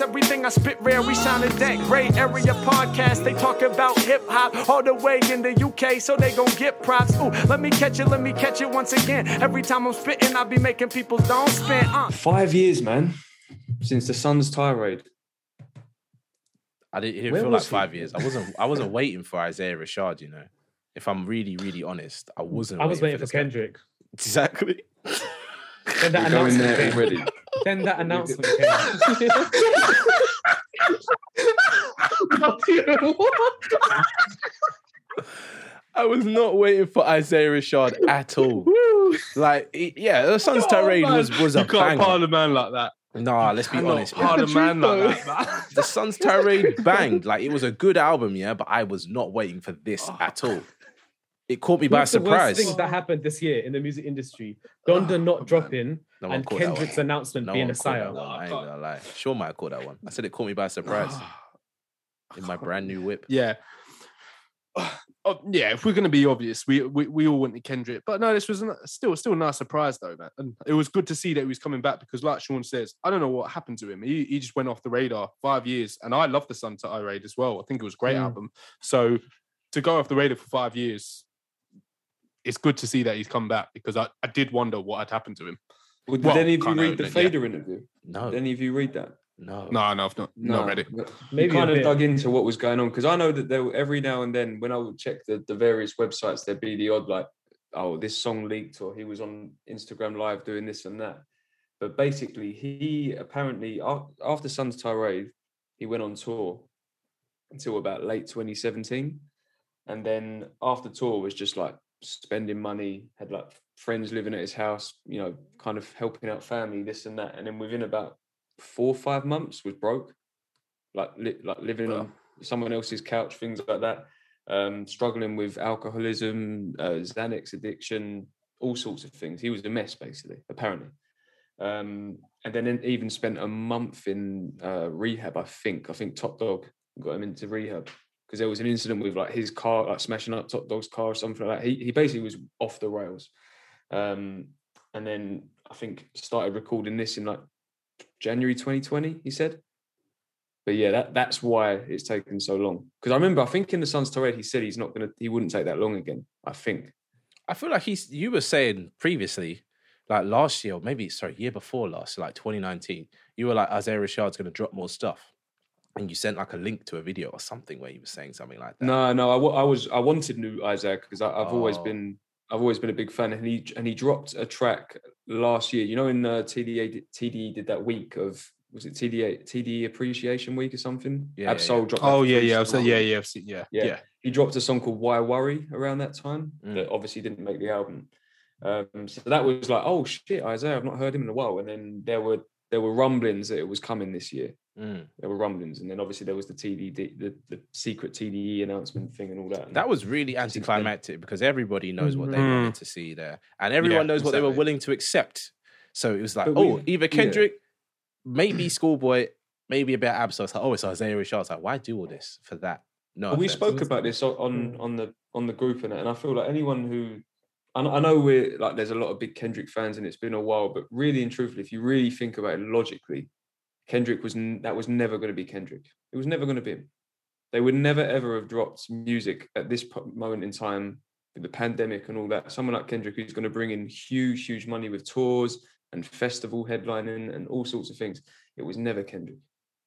Everything I spit rare, we sound a deck. Great area podcast, they talk about hip hop all the way in the UK, so they gon' get props. Ooh, let me catch it, let me catch it once again. Every time I'm spitting, I be making people don't spin. Uh. Five years, man, since the Sun's Tirade. I didn't, it didn't Where feel like he? five years. I wasn't. I wasn't waiting for Isaiah Rashad. You know, if I'm really, really honest, I wasn't. I was waiting for this guy. Kendrick. Exactly. Then that We're going announcement there came. already. Then that announcement came. I was not waiting for Isaiah Rashad at all. Like, yeah, the Sun's Tirade was was a you can't banger. pardon a man like that. Nah, let's be Cannot honest. man. pardon a man like that. The Sun's Tirade banged. Like it was a good album, yeah, but I was not waiting for this oh. at all. It caught me by What's the worst surprise. thing that happened this year in the music industry? Donda not dropping No and caught that one. Kendrick's announcement No being a caught sire. one. I ain't gonna lie. Sure might have caught that one. I said it caught me by surprise in my brand new whip. Yeah. Oh, yeah, if we're going to be obvious, we, we we all wanted Kendrick, but no, this was a- still still a nice surprise though, man. And it was good to see that he was coming back because, like Sean says, I don't know what happened to him. He, he just went off the radar five years, and I love the Sun's Tirade as well. I think it was a great Mm. album. So to go off the radar for five years, it's good to see that he's come back because I, I did wonder what had happened to him. Well, did Well, any of you read the it, yeah. Fader interview? No, Did any of you read that? no, No, no, I've not, not read it. Maybe you kind of bit. dug into what was going on because I know that there were- every now and then when I would check the, the various websites, there'd be the odd like, oh, this song leaked or he was on Instagram Live doing this and that. But basically, he apparently after Sun's tirade, he went on tour until about late 2017, and then after tour was just like spending money, had like friends living at his house, you know, kind of helping out family, this and that, and then within about four or five months was broke like li- like living on someone else's couch, things like that. Um, struggling with alcoholism, uh, Xanax addiction, all sorts of things. He was a mess, basically, apparently. Um, and then even spent a month in uh, rehab. I think. I think Top Dawg got him into rehab because there was an incident with like his car, like smashing up Top Dawg's car or something like that. He he basically was off the rails. Um, and then I think started recording this in like January 2020. He said but yeah, that that's why it's taken so long. Because I remember, I think in the Sun's Tirade, he said he's not gonna, he wouldn't take that long again. I think. I feel like he's. You were saying previously, like last year, or maybe sorry, year before last, like 2019. You were like Isaiah Rashad's going to drop more stuff, and you sent like a link to a video or something where you were saying something like that. No, no, I, was, I wanted new Isaac because I've always Oh. been, I've always been a big fan, and he and he dropped a track last year. You know, in uh, TDA, did- TDE did that week of was it TDA TDE Appreciation Week or something? Yeah, yeah, Ab-Soul yeah. dropped. Oh that yeah, yeah, I've freestyle. said, yeah, yeah, I've seen, yeah, Yeah. yeah. he dropped a song called Why Worry around that time Mm. that obviously didn't make the album. Um, so that was like, oh shit, Isaiah, I've not heard him in a while. And then there were there were rumblings that it was coming this year. Mm. There were rumblings, and then obviously there was the TDD, the, the secret TDE announcement thing and all that. And That was really anticlimactic because everybody knows what they Mhm. wanted to see there, and everyone Yeah, knows what they were willing to accept. So it was like, But oh, we- either yeah. Kendrick, maybe Schoolboy, maybe a bit of Ab-Soul. It's like, oh, it's Isaiah Rashad. It's like, why do all this for that? No, But we spoke about this on on the on the group and that, and I feel like anyone who I I know we're like there's a lot of big Kendrick fans and it's been a while, but really and truthfully, if you really think about it logically, Kendrick was that was never going to be Kendrick. It was never going to be him. They would never ever have dropped music at this moment in time with the pandemic and all that. Someone like Kendrick who's going to bring in huge, huge money with tours and festival headlining and all sorts of things. It was never Kendrick.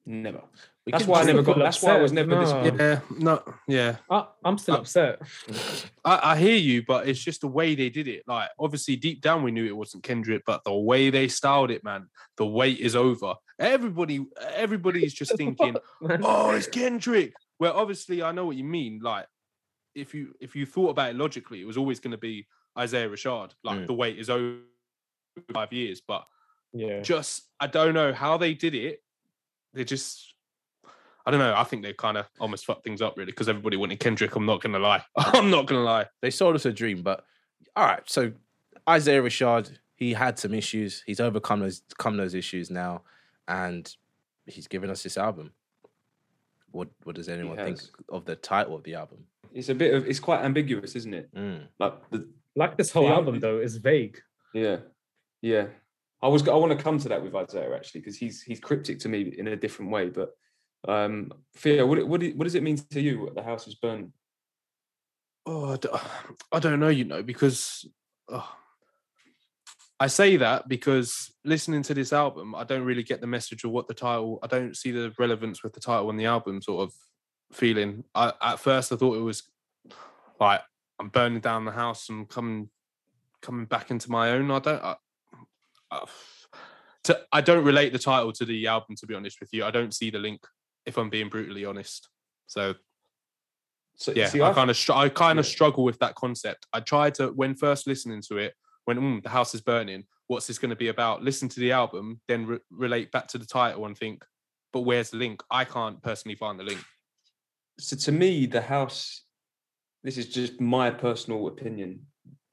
Never. We That's why I never got. feel That's why I was never. No. This, Yeah, no, yeah. I, I'm still Uh, upset. I, I hear you, but it's just the way they did it. Like, obviously, deep down, we knew it wasn't Kendrick, but the way they styled it, man, the wait is over. Everybody, everybody's just thinking, "Oh, it's Kendrick." Well, obviously, I know what you mean. Like, if you if you thought about it logically, it was always going to be Isaiah Rashad. Like, Mm. the wait is over five years, but yeah. just I don't know how they did it. They just I don't know. I think they kind of almost fucked things up really because everybody wanted Kendrick. I'm not gonna lie. I'm not gonna lie. they sold us a dream. But all right, so Isaiah Rashad, he had some issues. He's overcome those come those issues now, and he's given us this album. What what does anyone think of the title of the album? it's a bit of. It's quite ambiguous, isn't it? Mm. Like the Like this whole Yeah. album though is vague. yeah, yeah. I was I want to come to that with Isaiah actually because he's he's cryptic to me in a different way. But um, Theo, what what what does it mean to you? What the house is burning? Oh, I don't know, you know, because oh, I say that because listening to this album, I don't really get the message of what the title. I don't see the relevance with the title and the album. Sort of feeling. I, at first, I thought it was like I'm burning down the house and coming coming back into my own. I don't. to, I don't relate the title to the album. To be honest with you, I don't see the link. If I'm being brutally honest, so So yeah, see, I kind of I kind of yeah. struggle with that concept. I tried to when first listening to it, when mm, the house is burning, what's this going to be about? Listen to the album, then re- relate back to the title and think, but where's the link? I can't personally find the link. so to me, the house. This is just my personal opinion.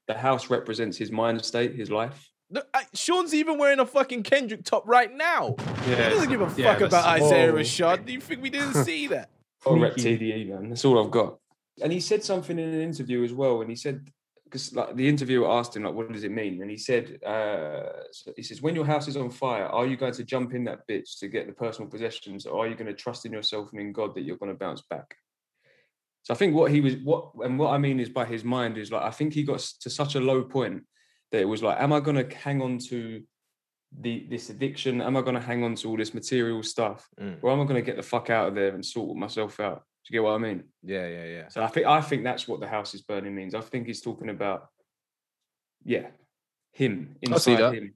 The house represents his mind state, his life. Look, I- Sean's even wearing a fucking Kendrick top right now. Yeah, He doesn't give a yeah, fuck about that's- Isaiah Whoa. Rashad. Do you think we didn't see that? Or rep Sneaky. TDE, man. That's all I've got. And he said something in an interview as well. And he said, because like the interviewer asked him, like, what does it mean? And he said, uh, so he says, when your house is on fire, are you going to jump in that bitch to get the personal possessions, or are you going to trust in yourself and in God that you're going to bounce back? So I think what he was, what and what I mean is by his mind is like, I think he got to such a low point that it was like, am I going to hang on to the this addiction? Am I going to hang on to all this material stuff, Mm. or am I going to get the fuck out of there and sort myself out? Do you get what I mean? Yeah, yeah, yeah. So I think I think that's what the house is burning means. I think he's talking about, yeah, him I see inside that. him.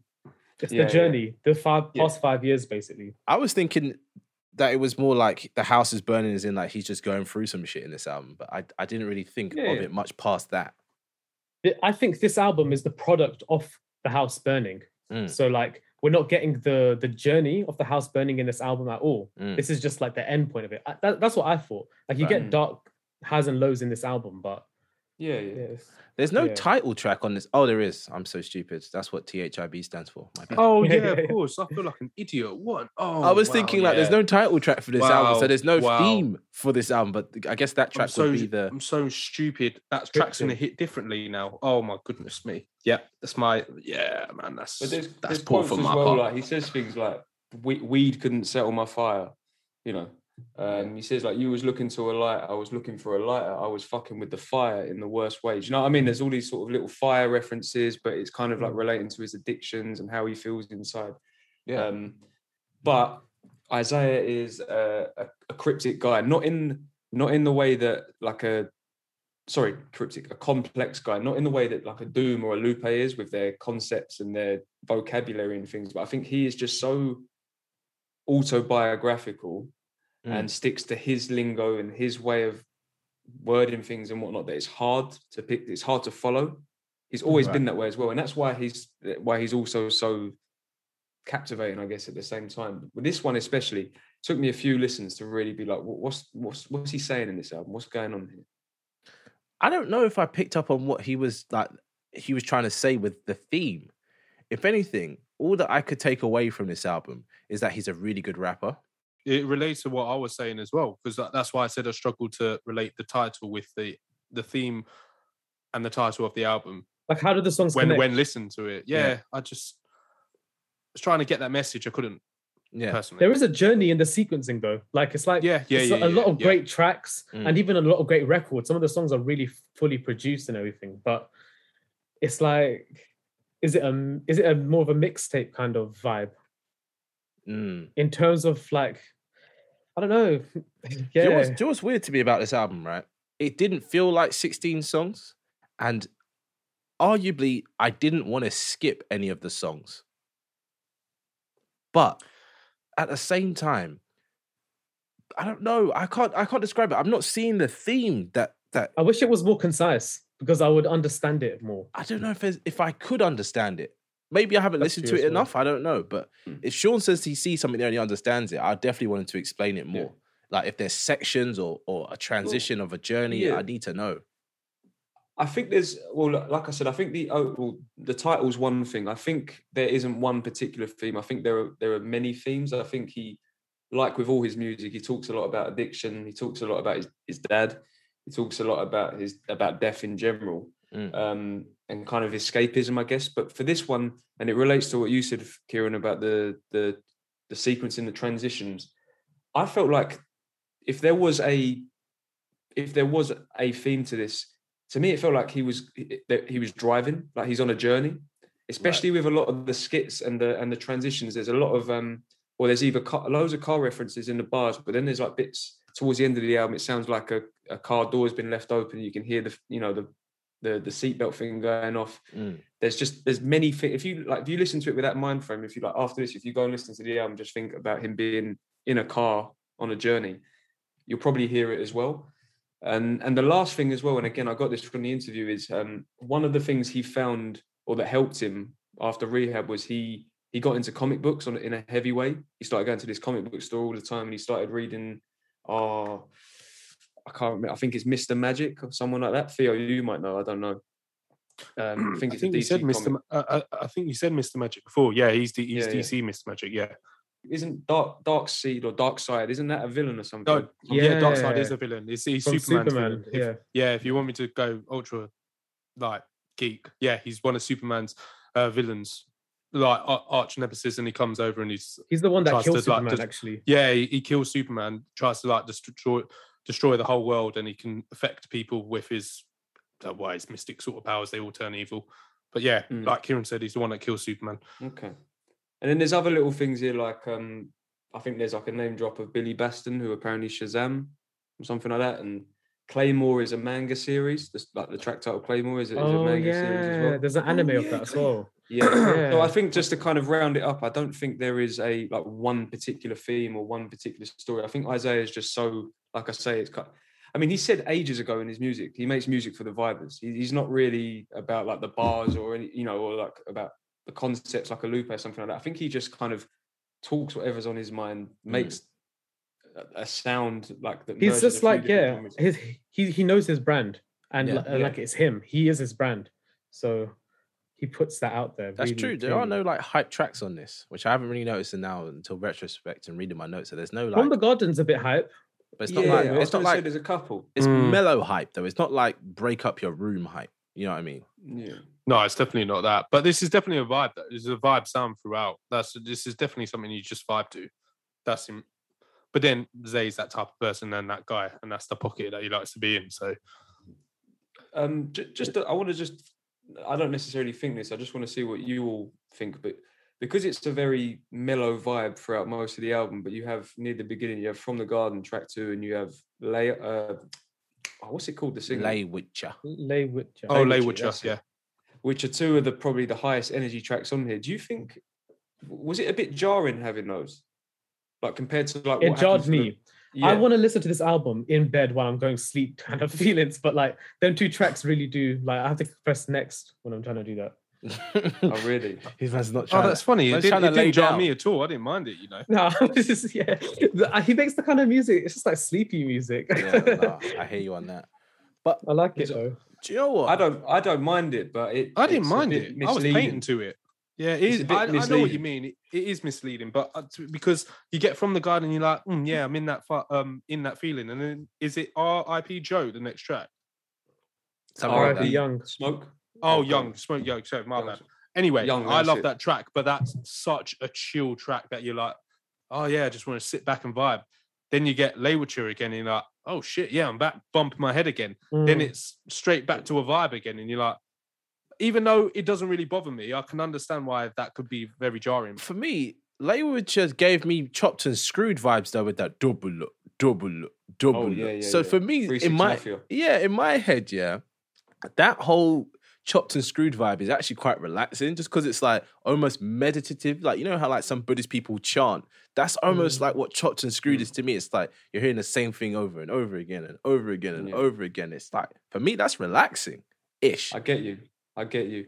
It's Yeah, the yeah. journey, the five Yeah. past five years, basically. I was thinking that it was more like the house is burning, as in like he's just going through some shit in this album. But I, I didn't really think Yeah, of yeah. it much past that. I think this album is the product of the house burning. Mm. So like we're not getting the the journey of the house burning in this album at all. Mm. This is just like the end point of it. I, that, that's what I thought. Like you get dark highs and lows in this album, but Yeah, yeah. yes. There's no Yeah. title track on this. Oh, there is. I'm so stupid. That's what THIB stands for. My. Oh Yeah, yeah, yeah, of course. I feel like an idiot. What? Oh, I was wow, thinking like there's no title track for this album, so there's no wow. theme for this album. But I guess that I'm track so would be the. I'm so stupid. That track's gonna hit differently now. Oh my goodness me. Yeah, that's my yeah, man. That's But there's, that's there's poor quotes from as my well. part. Like he says things like "Weed couldn't settle my fire," you know. Um, he says like you was looking to a light, I was looking for a lighter. I was fucking with the fire in the worst way. Do you know what I mean? There's all these sort of little fire references, but it's kind of like Mm. relating to his addictions and how he feels inside. Yeah. Um, but Isaiah is a, a, a cryptic guy, not in not in the way that like a sorry, cryptic, a complex guy, not in the way that like a Doom or a Lupe is with their concepts and their vocabulary and things. But I think he is just so autobiographical Mm. and sticks to his lingo and his way of wording things and whatnot that it's hard to pick it's hard to follow he's always Right. been that way as well and that's why he's why he's also so captivating i guess at the same time with this one especially took me a few listens to really be like what's what's what's he saying in this album what's going on here I don't know if I picked up on what he was like. He was trying to say with the theme. If anything, all that I could take away from this album is that he's a really good rapper. It relates to what I was saying as well, because that's why I said I struggled to relate the title with the the theme and the title of the album Like how do the songs when connect? when listened to it. Yeah, Yeah. I just was trying to get that message. I couldn't Yeah. personally. there is a journey in the sequencing though. Like it's like yeah, yeah, it's yeah, a lot yeah, of yeah. great tracks Mm. and even a lot of great records. Some of the songs are really fully produced and everything, but it's like, is it a is it a more of a mixtape kind of vibe Mm. in terms of like, I don't know, Do you know yeah, do you know what's weird to me about this album, right? It didn't feel like 16 songs. And arguably, I didn't want to skip any of the songs. But at the same time, I don't know. I can't I can't describe it. I'm not seeing the theme that that I wish it was more concise because I would understand it more. I don't know if if I could understand it. Maybe I haven't That's listened to it well. enough. I don't know. But Mm. if Sean says he sees something there and he understands it, I definitely want him to explain it Yeah. more. Like if there's sections or or a transition of a journey, yeah. I need to know. I think there's well, like I said, I think the oh, well, the title's one thing. I think there isn't one particular theme. I think there are there are many themes. I think he, like with all his music, he talks a lot about addiction. He talks a lot about his, his dad. He talks a lot about his about death in general. Mm. um, and kind of escapism, I guess. But for this one, and it relates to what you said, Kieran, about the the the sequence in the transitions. I felt like if there was a if there was a theme to this, to me it felt like he was that he was driving, like he's on a journey. Especially with a lot of the skits and the and the transitions, there's a lot of um, or there's either car, loads of car references in the bars, but then there's like bits towards the end of the album. It sounds like a, a car door has been left open. You can hear the you know the the the seatbelt thing going off. Mm. There's just there's many things. If you like, if you listen to it with that mind frame, if you like after this, if you go and listen to the album, just think about him being in a car on a journey. You'll probably hear it as well. And and the last thing as well, and again, I got this from the interview, is um, one of the things he found or that helped him after rehab was he he got into comic books on in a heavy way. He started going to this comic book store all the time, and he started reading. Uh, I can't remember. I think it's Mister Magic or someone like that. Theo, you might know. I don't know. Um, I think I think a you said. Mr. Ma- uh, uh, I think you said Mr. Magic before. Yeah, he's the he's Yeah, yeah. DC Mr. Magic. Yeah. Isn't Dark Dark Seed or Dark Side? Isn't that a villain or something? No, yeah, Darkseid Yeah. is a villain. It's, he's From Superman's Superman. villain. If- Yeah. yeah, if you want me to go ultra like geek, yeah, he's one of Superman's uh, villains, like arch nemesis, and he comes over and he's He's the one that Tries killed to, like, Superman, just- actually. yeah, he, he kills Superman, tries to like destroy destroy the whole world, and he can affect people with his uh, well, his mystic sort of powers. They all turn evil. But yeah, Mm. like Kieran said, he's the one that kills Superman. Okay. And then there's other little things here, like um, I think there's like a name drop of Billy Batson, who apparently Shazam or something like that, and Claymore is a manga series. This, like the track title Claymore is, a- is a Oh manga yeah, series as well. there's an Oh, anime of yeah, that as well. Yeah. So Yeah. I think just to kind of round it up, I don't think there is a like one particular theme or one particular story. I think Isaiah is just so, like I say, it's kind. Of, I mean, he said ages ago in his music, he makes music for the vibers. He, he's not really about like the bars or any, you know, or like about the concepts like a Lupe or something like that. I think he just kind of talks whatever's on his mind, makes a, a sound like that. He's just like yeah, his, he he knows his brand, and Yeah. li- uh, Yeah. like it's him. He is his brand, so he puts that out there. That's really true. There are no like hype tracks on this, which I haven't really noticed now until retrospect and reading my notes. So there's no From like, the Garden's a bit hype. But it's yeah, not like I was it's not gonna say like there's a couple. it's Mm. mellow hype though. It's not like break up your room hype. You know what I mean? Yeah. No, it's definitely not that. But this is definitely a vibe. That is a vibe sound throughout. That's this is definitely something you just vibe to. That's him. But then Zay's that type of person and that guy, and that's the pocket that he likes to be in. So Um, ju- just I want to just I don't necessarily think this. I just want to see what you all think, but because it's a very mellow vibe throughout most of the album, but you have near the beginning, you have From the Garden track two, and you have Lay. Uh, oh, what's it called? The single, Lay wit Ya. Lay wit Ya. oh, Lay Lay wit Ya, Witcher, it. yeah. which are two of the probably the highest energy tracks on here. Do you think was it a bit jarring having those, like compared to like it what jarred happens to the- me. Yeah. I want to listen to this album in bed while I'm going to sleep, kind of feelings. But like, them two tracks really do. Like, I have to press next when I'm trying to do that. Oh really? His man's not Oh, that's funny. It didn't, trying it didn't jar me at all. I didn't mind it, you know. No, this is yeah. He makes the kind of music. It's just like sleepy music. yeah, no, I hear you on that. But I like it- though. do you know what? I don't I don't mind it, but it I didn't mind bit it. I was misleading. painting to it. Yeah, It's is. a bit I, I know what you mean. It, it is misleading, but uh, to- because you get from the garden, you're like, mm, yeah, I'm in that fu- um in that feeling, and then is it R.I.P. Joe the next track? Something like R.I.P. Young. Smoke. Oh, Young Smoke Young. Sorry, my bad. Anyway, Young, I love it. that track, but that's such a chill track that you're like, oh yeah, I just want to sit back and vibe. Then you get Lay wit Ya again, and you're like, oh shit, yeah, I'm back, bumping my head again. Then Mm. it's straight back to a vibe again, and you're like, even though it doesn't really bother me, I can understand why that could be very jarring. For me, Lay wit Ya gave me chopped and screwed vibes though with that double look, double look, double Oh, yeah, yeah, so yeah. for me, Three 6 Mafia. yeah, in my head, yeah, that whole chopped and screwed vibe is actually quite relaxing just because it's like almost meditative. Like, you know how like some Buddhist people chant? That's almost Mm. like what chopped and screwed is to me. It's like you're hearing the same thing over and over again and over again and Yeah. over again. It's like, for me, that's relaxing ish. I get you. I get you.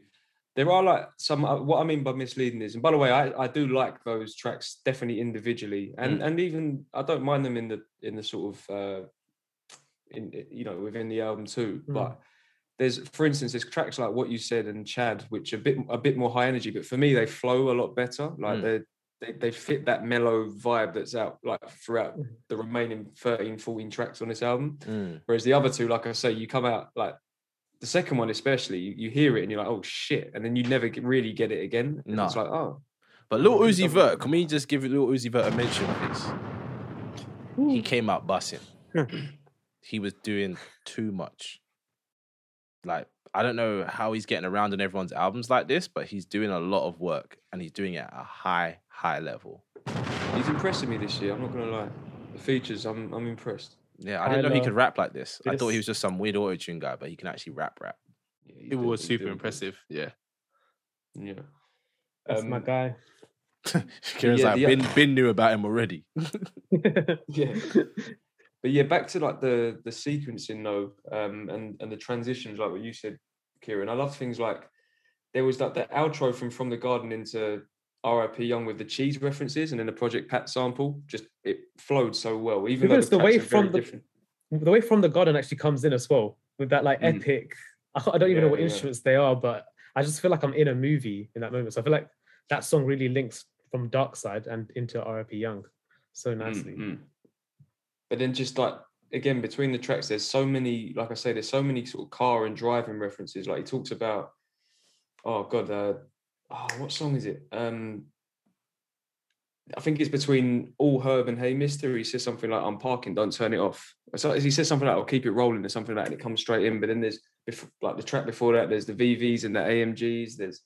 There are like some. uh, What I mean by misleading is, and by the way, I, I do like those tracks definitely individually, and Mm. and even I don't mind them in the in the sort of uh, in you know within the album too. Mm. But there's, for instance, there's tracks like what you said and Chad, which are a bit a bit more high energy, but for me they flow a lot better. Like Mm. they they they fit that mellow vibe that's out like throughout Mm. the remaining 13, 14 tracks on this album. Mm. Whereas the other two, like I say, you come out like the second one especially, you, you hear it and you're like, oh shit, and then you never get, really get it again. And It's like, oh, But Lil Oh, Uzi Vert, can we just give Lil Uzi Vert a mention, please? He came out bussing. he was doing too much. Like, I don't know how he's getting around on everyone's albums like this, but he's doing a lot of work and he's doing it at a high, high level. he's impressing me this year. I'm not gonna lie. The features, I'm I'm impressed. Yeah, I didn't know he could rap like this. I thought he was just some weird auto tune guy, but he can actually rap rap. Yeah, It doing- was super doing good. impressive. Yeah. Yeah. That's my Um, guy. Kieran's yeah, like, the- Bin, Bin knew about him already. Yeah. But yeah, back to like the the sequencing though, um, and and the transitions, like what you said, Kieran. I love things like there was that the outro from From the Garden into R.I.P. Young with the cheese references, and then the Project Pat sample. Just it flowed so well, even Because though the the, way tracks are very from the- different. the way from the garden actually comes in as well with that like Mm. epic. I, don't even know Yeah, what yeah. instruments they are, but I just feel like I'm in a movie in that moment. So I feel like that song really links from Dark Side and into R.I.P. Young so Mm, nicely. mm. But then just like again between the tracks, there's so many. Like I say, there's so many sort of car and driving references. Like he talks about, oh god, uh, oh, what song is it? Um, I think it's between All Herb and Hey Mister. He says something like, "I'm parking, don't turn it off." So he says something like, "I'll keep it rolling" or something like that, and it comes straight in. But then there's like the track before that. There's the VVs and the AMGs. There's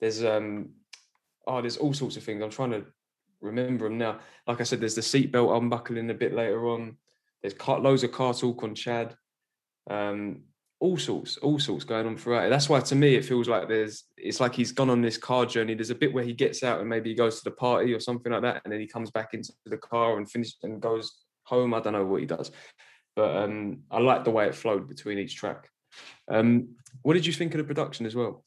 there's um oh there's all sorts of things. I'm trying to remember them now. Like I said, there's the seatbelt unbuckling a bit later on. There's car, loads of car talk on Chad. Um, all sorts, all sorts going on throughout it. That's why to me it feels like there's it's like he's gone on this car journey. There's a bit where he gets out and maybe he goes to the party or something like that, and then he comes back into the car and finishes and goes home. I don't know what he does. But um, I like the way it flowed between each track. Um, what did you think of the production as well?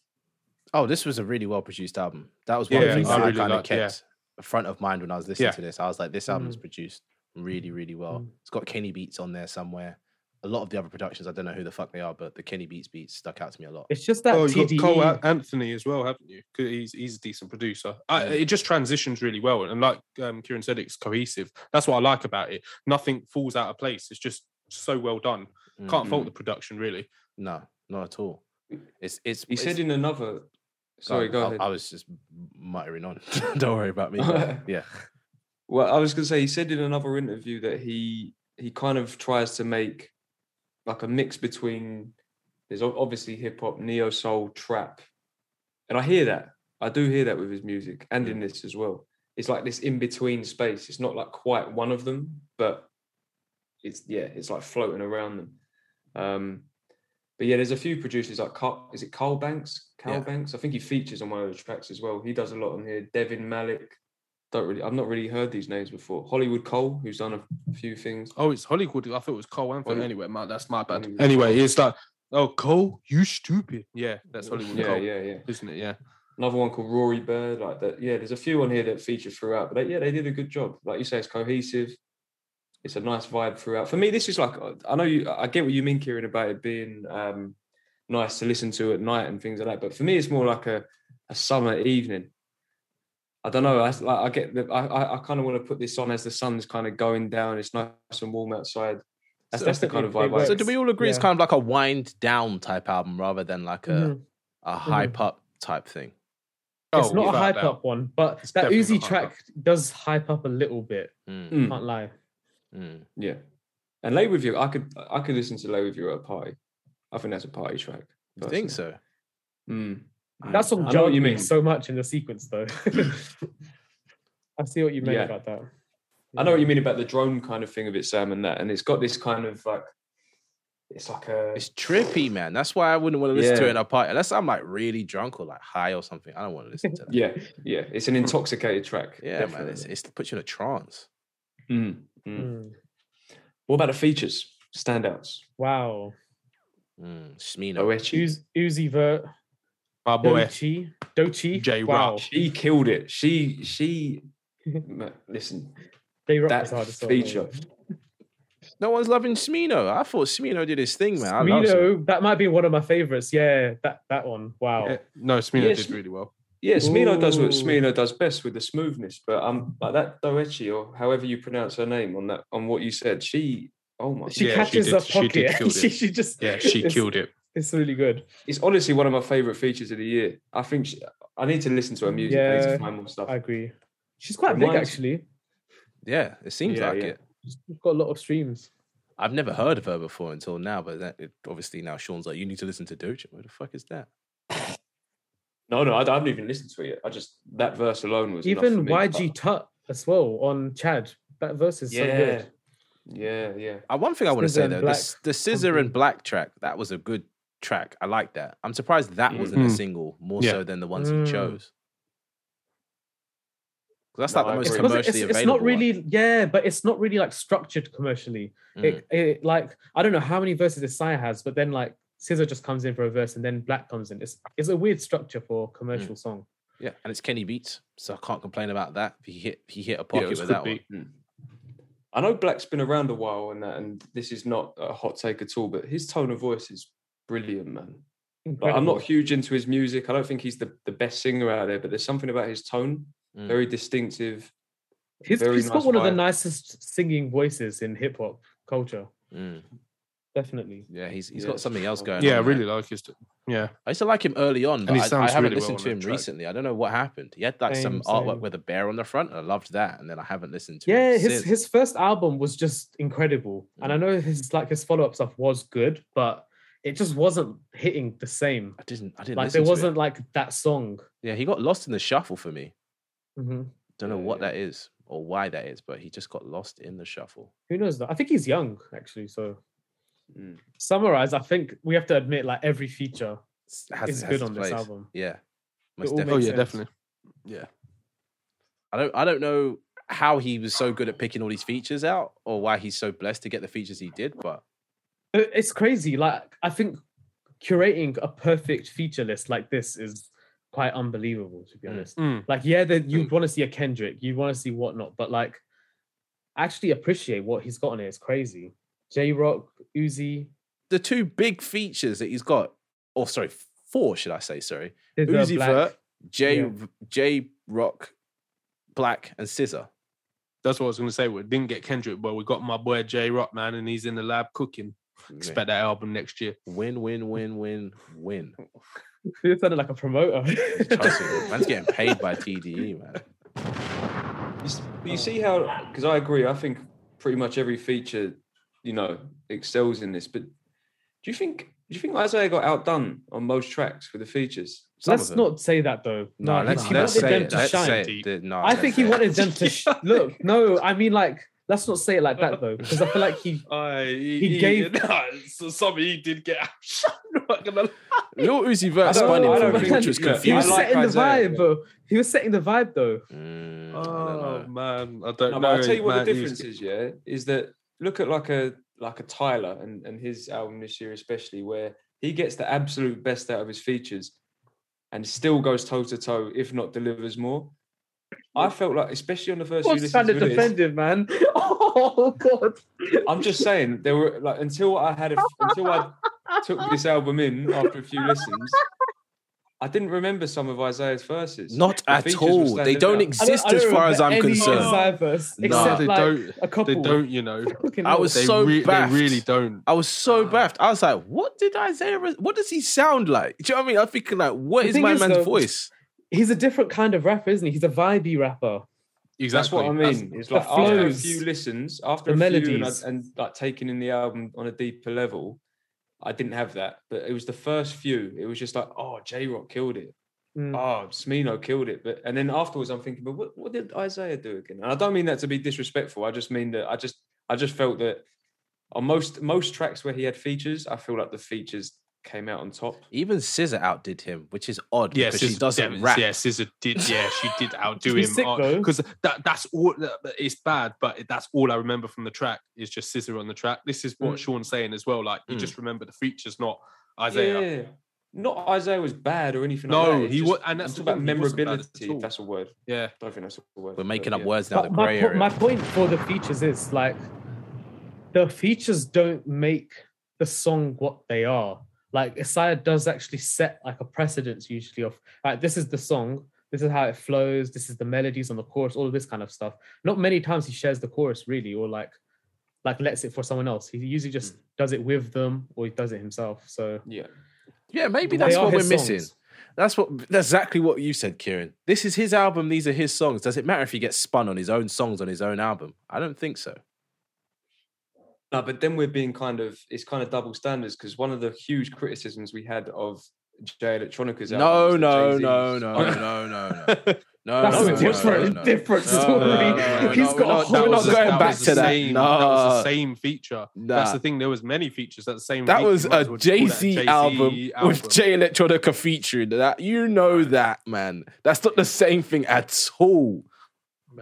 Oh, this was a really well produced album. That was one Yeah, of the things I that I really kind of liked- yeah. kept front of mind when I was listening Yeah. to this. I was like, this album's Mm. produced really, really well. Mm. It's got Kenny Beats on there somewhere. A lot of the other productions, I don't know who the fuck they are, but the Kenny Beats beats stuck out to me a lot. It's just that Oh, you TDE. got Cole Anthony as well, haven't you? 'Cause he's he's a decent producer. I, Yeah. it just transitions really well, and like um, Kieran said, it's cohesive. That's what I like about it. Nothing falls out of place. It's just so well done. Can't fault Mhm. the production really. No, not at all. It's it's. He said in another. Sorry, go I, ahead. I was just muttering on. don't worry about me. yeah. Well, I was going to say he said in another interview that he he kind of tries to make like a mix between there's obviously hip hop, neo soul, trap, and I hear that. I do hear that with his music and in this as well. It's like this in between space. It's not like quite one of them, but it's yeah, it's like floating around them. Um, but yeah, there's a few producers like Carl, is it Kal Banx? Carl Yeah. Banks. I think he features on one of the tracks as well. He does a lot on here. Devin Malik. Don't really. I've not really heard these names before. Hollywood Cole, who's done a few things. Oh, it's Hollywood. I thought it was Cole Anthony. Anyway, man, that's my bad. Hollywood Anyway, it's like, oh, Cole, you stupid. Yeah, that's Hollywood Yeah, Cole, yeah, yeah. isn't it? Yeah. Another one called Rory Bird. Like that. Yeah, there's a few on here that feature throughout. But they, yeah, they did a good job. Like you say, it's cohesive. It's a nice vibe throughout. For me, this is like I know you. I get what you mean, Kieran, about it being um, nice to listen to at night and things like that. But for me, it's more like a, a summer evening. I don't know. I, like, I get the. I, I, I kind of want to put this on as the sun's kind of going down. It's nice and warm outside. That's, So that's the kind of vibe. So do we all agree it's kind of like a wind down type album rather than like a Mhm. a hype up type thing? It's Oh, not a hype up one, but It's that definitely Uzi not up. track does hype up a little bit. Mm, Mm, Can't lie. Mm. yeah. And lay with you. I could I could listen to lay with you at a party. I think that's a party track. You think so? Mm. That song I know what you me mean. so much in the sequence, though. I see what you mean Yeah. about that. I know what you mean about the drone kind of thing of it, Sam, and that, and it's got this kind of like, it's like a, It's trippy, man. That's why I wouldn't want to listen to it Yeah. in a party unless I'm like really drunk or like high or something. I don't want to listen to that. yeah, yeah, it's an intoxicated track. yeah, man. It's, definitely. it's puts you in a trance. Mm, mm. Mm. What about the features, standouts? Wow. Mm, Smino. Oechi, Uz- Uzi Vert, My boy. Doechii, Doechii. J wow. She killed it. She, she, ma- listen, Jay Rock that was hard as feature. No one's loving Smino. I thought Smino did his thing, man. I love Smino. Smino, that might be one of my favorites. Yeah, that that one. Wow. Yeah, no, Smino Yes. did really well. Yeah, Smino does what Ooh. Smino does best with the smoothness, but um, like that Doechii or however you pronounce her name on that on what you said, she, oh my, She Yeah, she catches did- a she did pocket. kill She, it. she just Yeah, she killed it. It's really good. It's honestly one of my favorite features of the year. I think she, I need to listen to her music. I Yeah, to find more stuff. I agree. She's quite big actually. Yeah, it seems Yeah, like yeah. it. She's got a lot of streams. I've never heard of her before until now, but that, it, obviously now Sean's like, you need to listen to Doja. What the fuck is that? No, no, I, I haven't even listened to it yet. I just that verse alone was Even for me. YG Tut as well on Chad. That verse is so Yeah, good. yeah, yeah. Uh, one thing I want to say though, the, the SZA and. 6LACK track, that was a good track. I like that. I'm surprised that wasn't a Mm. single more Yeah. so than the ones Mm. he chose. 'Cause That's No, like the most agree. Because commercially it's, it's available. not really yeah, but it's not really like structured commercially. one. It, it like I don't know how many verses Isaiah has, but then like SZA just comes in for a verse and then 6LACK comes in. It's it's a weird structure for a commercial song. Yeah, and it's Kenny Beats, so I can't complain about that. He hit he hit a Yeah, pocket it was with good that one. beat. I know 6LACK's been around a while and that, and this is not a hot take at all, but his tone of voice is brilliant, man. Like, I'm not huge into his music. I don't think he's the, the best singer out there, but there's something about his tone, Mm. very distinctive. He's, very he's got nice one of the nicest singing voices in hip hop culture. Mm. Definitely. Yeah, he's he's Yeah, got something else sure. going Yeah, I on. there. really like his. Yeah, I used to like him early on, but he I, I haven't really listened on to him recently. I don't know what happened. He had like some Same, artwork same. with a bear on the front, and I loved that. And then I haven't listened to Yeah, him his since. his first album was just incredible, and I know his like his follow up stuff was good, but it just wasn't hitting the same. I didn't I didn't Like there it. wasn't like that song. Yeah, he got lost in the shuffle for me. hmm Don't know Yeah, what yeah. that is or why that is, but he just got lost in the shuffle. Who knows? Though? I think he's young actually. So Mm. summarize, I think we have to admit like every feature has- is has good its on this album. Yeah, most definitely. oh yeah, sense. definitely. Yeah, I don't I don't know how he was so good at picking all these features out or why he's so blessed to get the features he did, but It's crazy. Like I think curating a perfect feature list like this is quite unbelievable. To be Mm. honest, Mm. like yeah, that you want to see a Kendrick, you want to see whatnot, but like actually appreciate what he's got on it. It's crazy. Jay Rock, Uzi, the two big features that he's got, or sorry, four should I say? Sorry, SZA, Uzi 6LACK. Vert, J Yeah. Jay Rock, 6LACK, and SZA. that's what I was going to say. We didn't get Kendrick, but we got my boy Jay Rock, man, and he's in the lab cooking. Expect that album next year. Win, win, win, win, win. You sounded like a promoter. Man's getting paid by TDE, man. You, you see how? Because I agree. I think pretty much every feature, you know, excels in this. But do you think? Do you think Isaiah got outdone on most tracks with the features? Some let's not say that though. No, he- let's, he let's wanted say them it. to Let's shine. say it. No, I think he say it. wanted them to sh- look. No, I mean like let's not say it like that though, because I feel like he I, He gave- so something he did get outshone. I'm not gonna lie. Lil Uzi Vert I don't- spun him I for don't me, think- which was look, he was I like confusing. setting the Isaiah, vibe, yeah. bro. He was setting the vibe though. Mm, I don't Oh know. man, I don't No, know. I'll tell you what the He was- difference is. Yeah, is that look at like a like a Tyler and and his album this year especially, where he gets the absolute best out of his features, and still goes toe to toe, if not delivers more. I felt like, especially on the first few What's trying to to defend him, man? Oh god. I'm just saying there were like until I had a, until I took this album in after a few listens, I didn't remember some of Isaiah's verses. Not The at all. They don't out. exist I don't as far as I'm any concerned. Isaiah verse, No. except they like don't. a couple. They don't, you know. I was They, so re- they really don't. I was so baffed. I was like, what did Isaiah, what does he sound like? Do you know what I mean? I'm thinking like, what The is my is, man's though, voice? He's a different kind of rapper, isn't he? He's a vibey rapper. Exactly. That's what I mean. It's the like after a few listens, after the a few and, and like taking in the album on a deeper level, I didn't have that. But it was the first few. It was just like, oh, Jay Rock killed it. Mm. Oh, Smino killed it. But and then afterwards, I'm thinking, but what, what did Isaiah do again? And I don't mean that to be disrespectful. I just mean that I just I just felt that on most most tracks where he had features, I feel like the features came out on top. Even SZA outdid him, which is odd Yeah, because she doesn't yeah, rap. Yeah, SZA did. Yeah, she did outdo him sick, though. because that that's all. It's bad, but that's all I remember from the track is just SZA on the track. This is what Mm. Sean's saying as well. Like you Mm. just remember the features, not Isaiah. Yeah. Not Isaiah was bad or anything No, like that. It's he just- wa- and that's I'm talking about thing, he wasn't bad at memorability. if that's a word. Yeah. I don't think that's a word. We're making but up yeah. words now. The my, grey po- area. my point for the features is like the features don't make the song what they are. Like Isaiah does actually set like a precedence usually of like this is the song, this is how it flows, this is the melodies on the chorus, all of this kind of stuff. Not many times he shares the chorus really, or like like lets it for someone else. He usually just hmm. does it with them or he does it himself. So Yeah. Yeah, maybe that's what we're his missing. That's what that's exactly what you said, Kieran. This is his album, these are his songs. Does it matter if he gets spun on his own songs on his own album? I don't think so. No, but then we're being kind of it's kind of double standards because one of the huge criticisms we had of Jay Electronica's No, album no, that no, Jay-Z's- no, no, no, no. No, That's no, a no, different- no, no. different No, story. no, no, no, He's no, got a we're not- whole not going back to that. Same, No, that was the same feature. That's the thing. There was many features. That's the same. That was a as well Jay Z Jay-Z album, with Jay Electronica featuring. That you know that man. That's not the same thing at all.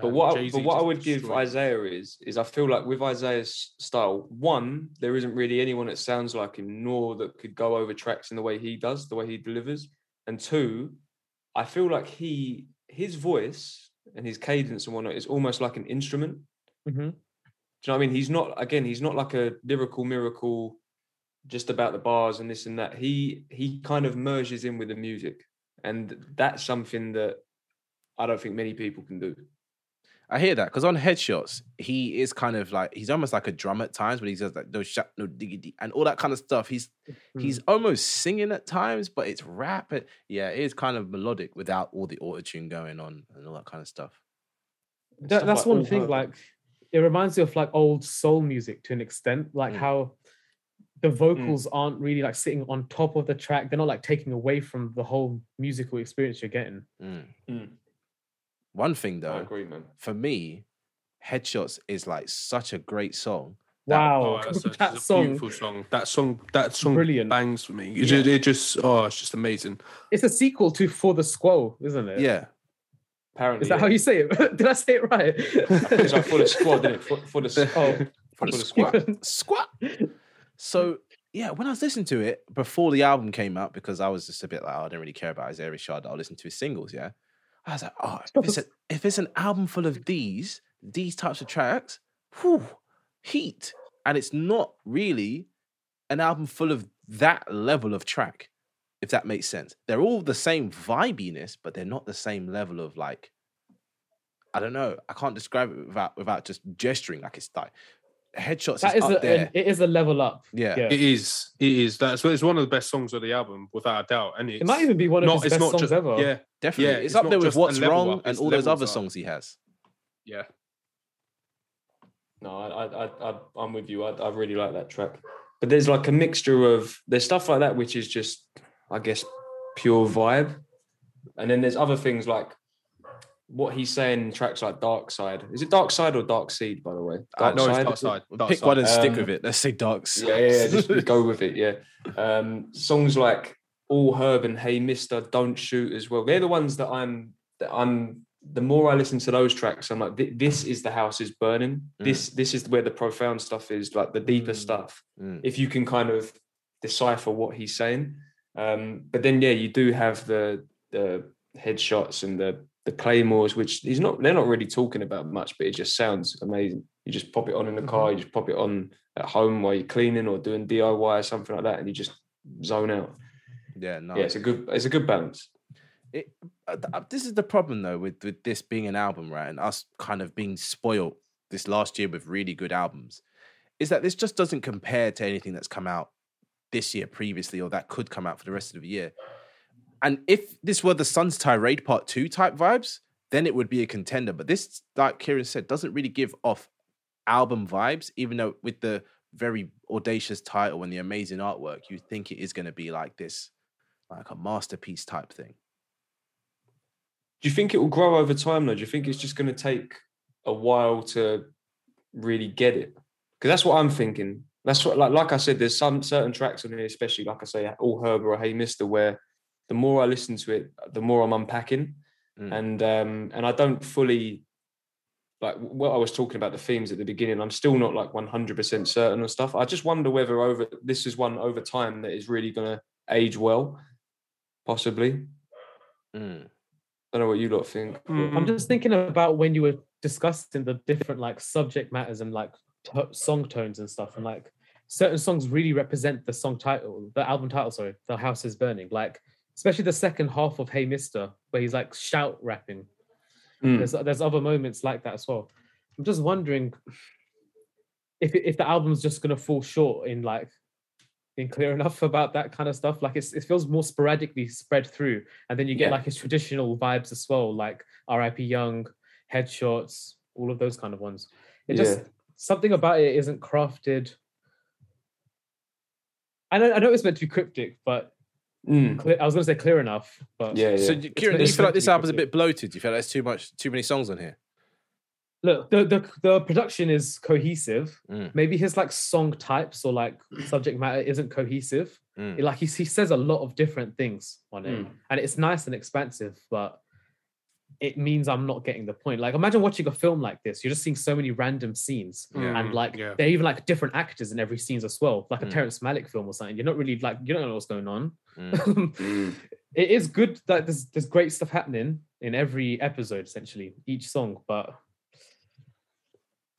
But what, Jay-Z but what I would give destroyed. Isaiah is, is I feel like with Isaiah's style, one, there isn't really anyone that sounds like him, nor that could go over tracks in the way he does, the way he delivers. And two, I feel like he, his voice and his cadence and whatnot is almost like an instrument. Mhm. Do you know what I mean? He's not again, he's not like a lyrical miracle just about the bars and this and that. He he kind of merges in with the music. And that's something that I don't think many people can do. I hear that because on headshots, he is kind of like he's almost like a drum at times, but he does like no shot, no diggity, and all that kind of stuff. He's mm-hmm. he's almost singing at times, but it's rap. And, yeah, it is kind of melodic without all the auto tune going on and all that kind of stuff. That, that's like one thing. Herb. Like, it reminds me of like old soul music to an extent. Like Mm. how the vocals aren't really like sitting on top of the track. They're not like taking away from the whole musical experience you're getting. Mm. One thing I though, agree, man. for me, headshots is like such a great song. That- Wow, Oh, a, that song. beautiful song. That song, that song, Brilliant. bangs for me. It, just, it just, oh, it's just amazing. It's a sequel to For the Squall, isn't it? Yeah, Apparently, Is that yeah. how you say it? Did I say it right? It's like for the squad, didn't it? For, for the Oh. for for the the squad. squat, squat. So yeah, when I was listening to it before the album came out, because I was just a bit like, oh, I didn't really care about Isaiah Rashad. I'll listen to his singles. Yeah, I was like, oh, if it's, a, if it's an album full of these these types of tracks, whew, heat, and it's not really an album full of that level of track. If that makes sense, they're all the same vibiness, but they're not the same level of like. I don't know. I can't describe it without without just gesturing. Like it's like headshots that is is up a, there. an- it is a level up. Yeah. Yeah. It is, it is. That's it's one of the best songs of the album, without a doubt. And it's It might even be one of not, his it's best songs just, ever. Yeah, Definitely. Yeah, it's, it's up there with What's Wrong up, and all those other up. songs he has. yeah. No, I, I, I, I, I'm with you. I, I really like that track. But there's like a mixture of there's stuff like that which is just, I guess, pure vibe, and then there's other things like what he's saying in tracks like Dark Side. Is it Dark Side or Dark Seed? By the way, Uh, no, it's Side? Dark Side. Dark Pick Side. one and stick Um, with it. Let's say Darks. Yeah, yeah, yeah, just go with it. Yeah. Um, songs like All Herb and Hey Mister, Don't Shoot as well. They're the ones that I'm. That I'm. The more I listen to those tracks, I'm like, this is the house is burning. This this is where the profound stuff is, like the deeper Mm. stuff. Mm. If you can kind of decipher what he's saying, um, but then yeah, you do have the the headshots and the the claymores, which he's not. They're not really talking about much, but it just sounds amazing. You just pop it on in the car, you just pop it on at home while you're cleaning or doing DIY or something like that, and you just zone out. Yeah, no. Yeah, it's a good it's a good balance. it, uh, uh, this is the problem though with with this being an album, right? And us kind of being spoiled this last year with really good albums, is that this just doesn't compare to anything that's come out this year previously or that could come out for the rest of the year. And if this were the Sun's Tirade Part Two type vibes, then it would be a contender. But this, like Kieran said, doesn't really give off album vibes, even though with the very audacious title and the amazing artwork, you think it is going to be like this, like a masterpiece type thing. Do you think it will grow over time though? Do you think it's just going to take a while to really get it? Because that's what I'm thinking. That's what, like, like I said, there's some certain tracks on here, especially like I say, All Herb or Hey Mister, where the more I listen to it, the more I'm unpacking, Mm. and um, and I don't fully like what I was talking about the themes at the beginning. I'm still not like 100% certain on stuff. I just wonder whether over this is one over time that is really going to age well, possibly. Mm. I don't know what you lot think. Mm. I'm just thinking about when you were discussing the different like subject matters and like to- song tones and stuff, and like certain songs really represent the song title, the album title. Sorry, "The House Is Burning." Like especially the second half of "Hey Mister," where he's like shout rapping. Mm. There's there's other moments like that as well. I'm just wondering if if the album's just gonna fall short in like been clear enough about that kind of stuff. Like it's, it feels more sporadically spread through, and then you get Yeah. like his traditional vibes as well, like R.I.P. Young, Headshots, all of those kind of ones. It just something about it isn't crafted. I know, I know it's meant to be cryptic, but Mm. clear, I was going to say clear enough. But Yeah, yeah. So, Kieran, do you it's feel like this meant to be album's a bit bloated? Do you feel like there's too much, too many songs on here? look, the, the the production is cohesive. Mm. Maybe his like song types or like subject matter isn't cohesive. Mm. It- like he, he says a lot of different things on it Mm. and it's nice and expansive but it means i'm not getting the point like imagine watching a film like this you're just seeing so many random scenes Yeah. and like yeah. they're even like different actors in every scenes as well like a Mm. terrence malick film or something you're not really like you don't know what's going on Mm. Mm. it is good that there's there's great stuff happening in every episode essentially each song but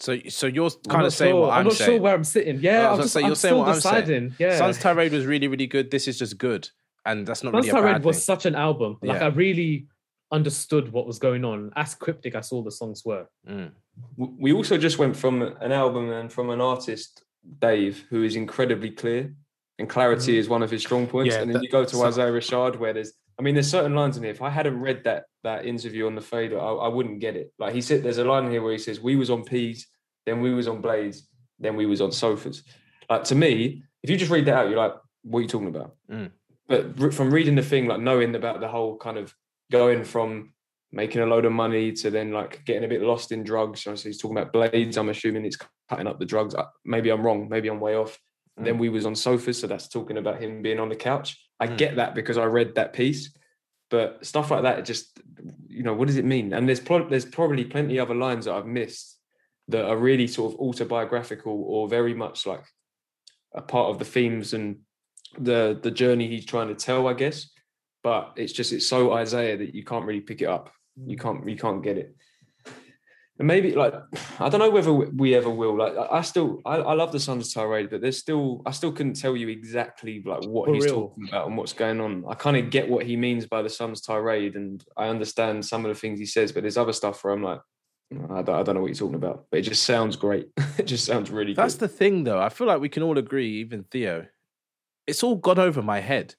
So, so you're kind of saying sure. what I'm, I'm not saying. sure where i'm sitting yeah I was i'm, gonna just, say, I'm you're saying still what I'm saying. deciding yeah Sun's Tirade was really, really good. This is just good, and that's not Sun's really a bad Tirade was such an album. Like Yeah. I really understood what was going on. As cryptic as all the songs were. Mm. We also just went from an album and from an artist, Dave, who is incredibly clear, and clarity is one of his strong points. Yeah, and then that- you go to so- Isaiah Rashad, where there's, I mean, there's certain lines in here. If I hadn't read that that interview on the fader, I, I wouldn't get it. Like he said, there's a line in here where he says, "We was on peas, then we was on blades, then we was on sofas." Like to me, if you just read that out, you're like, "What are you talking about?" Mm. But from reading the thing, like knowing about the whole kind of going from making a load of money to then like getting a bit lost in drugs. So he's talking about blades. I'm assuming it's cutting up the drugs. Uh, Maybe I'm wrong. Maybe I'm way off. And then we was on sofas, so that's talking about him being on the couch. I Mm. get that because I read that piece, but stuff like that, it just you know, what does it mean? And there's pro- there's probably plenty of other lines that I've missed that are really sort of autobiographical or very much like a part of the themes and the the journey he's trying to tell, I guess. But it's just it's so Isaiah that you can't really pick it up. You mm. can't you can't get it. And maybe like I don't know whether we ever will. Like I still I, I love the Sun's Tirade, but there's still I still couldn't tell you exactly like what For he's real. talking about and what's going on. I kind of get what he means by the Sun's Tirade, and I understand some of the things he says, but there's other stuff where I'm like, I don't, I don't know what you're talking about. But it just sounds great. it just sounds really That's good. the thing, though. I feel like we can all agree, even Theo. It's all gone over my head,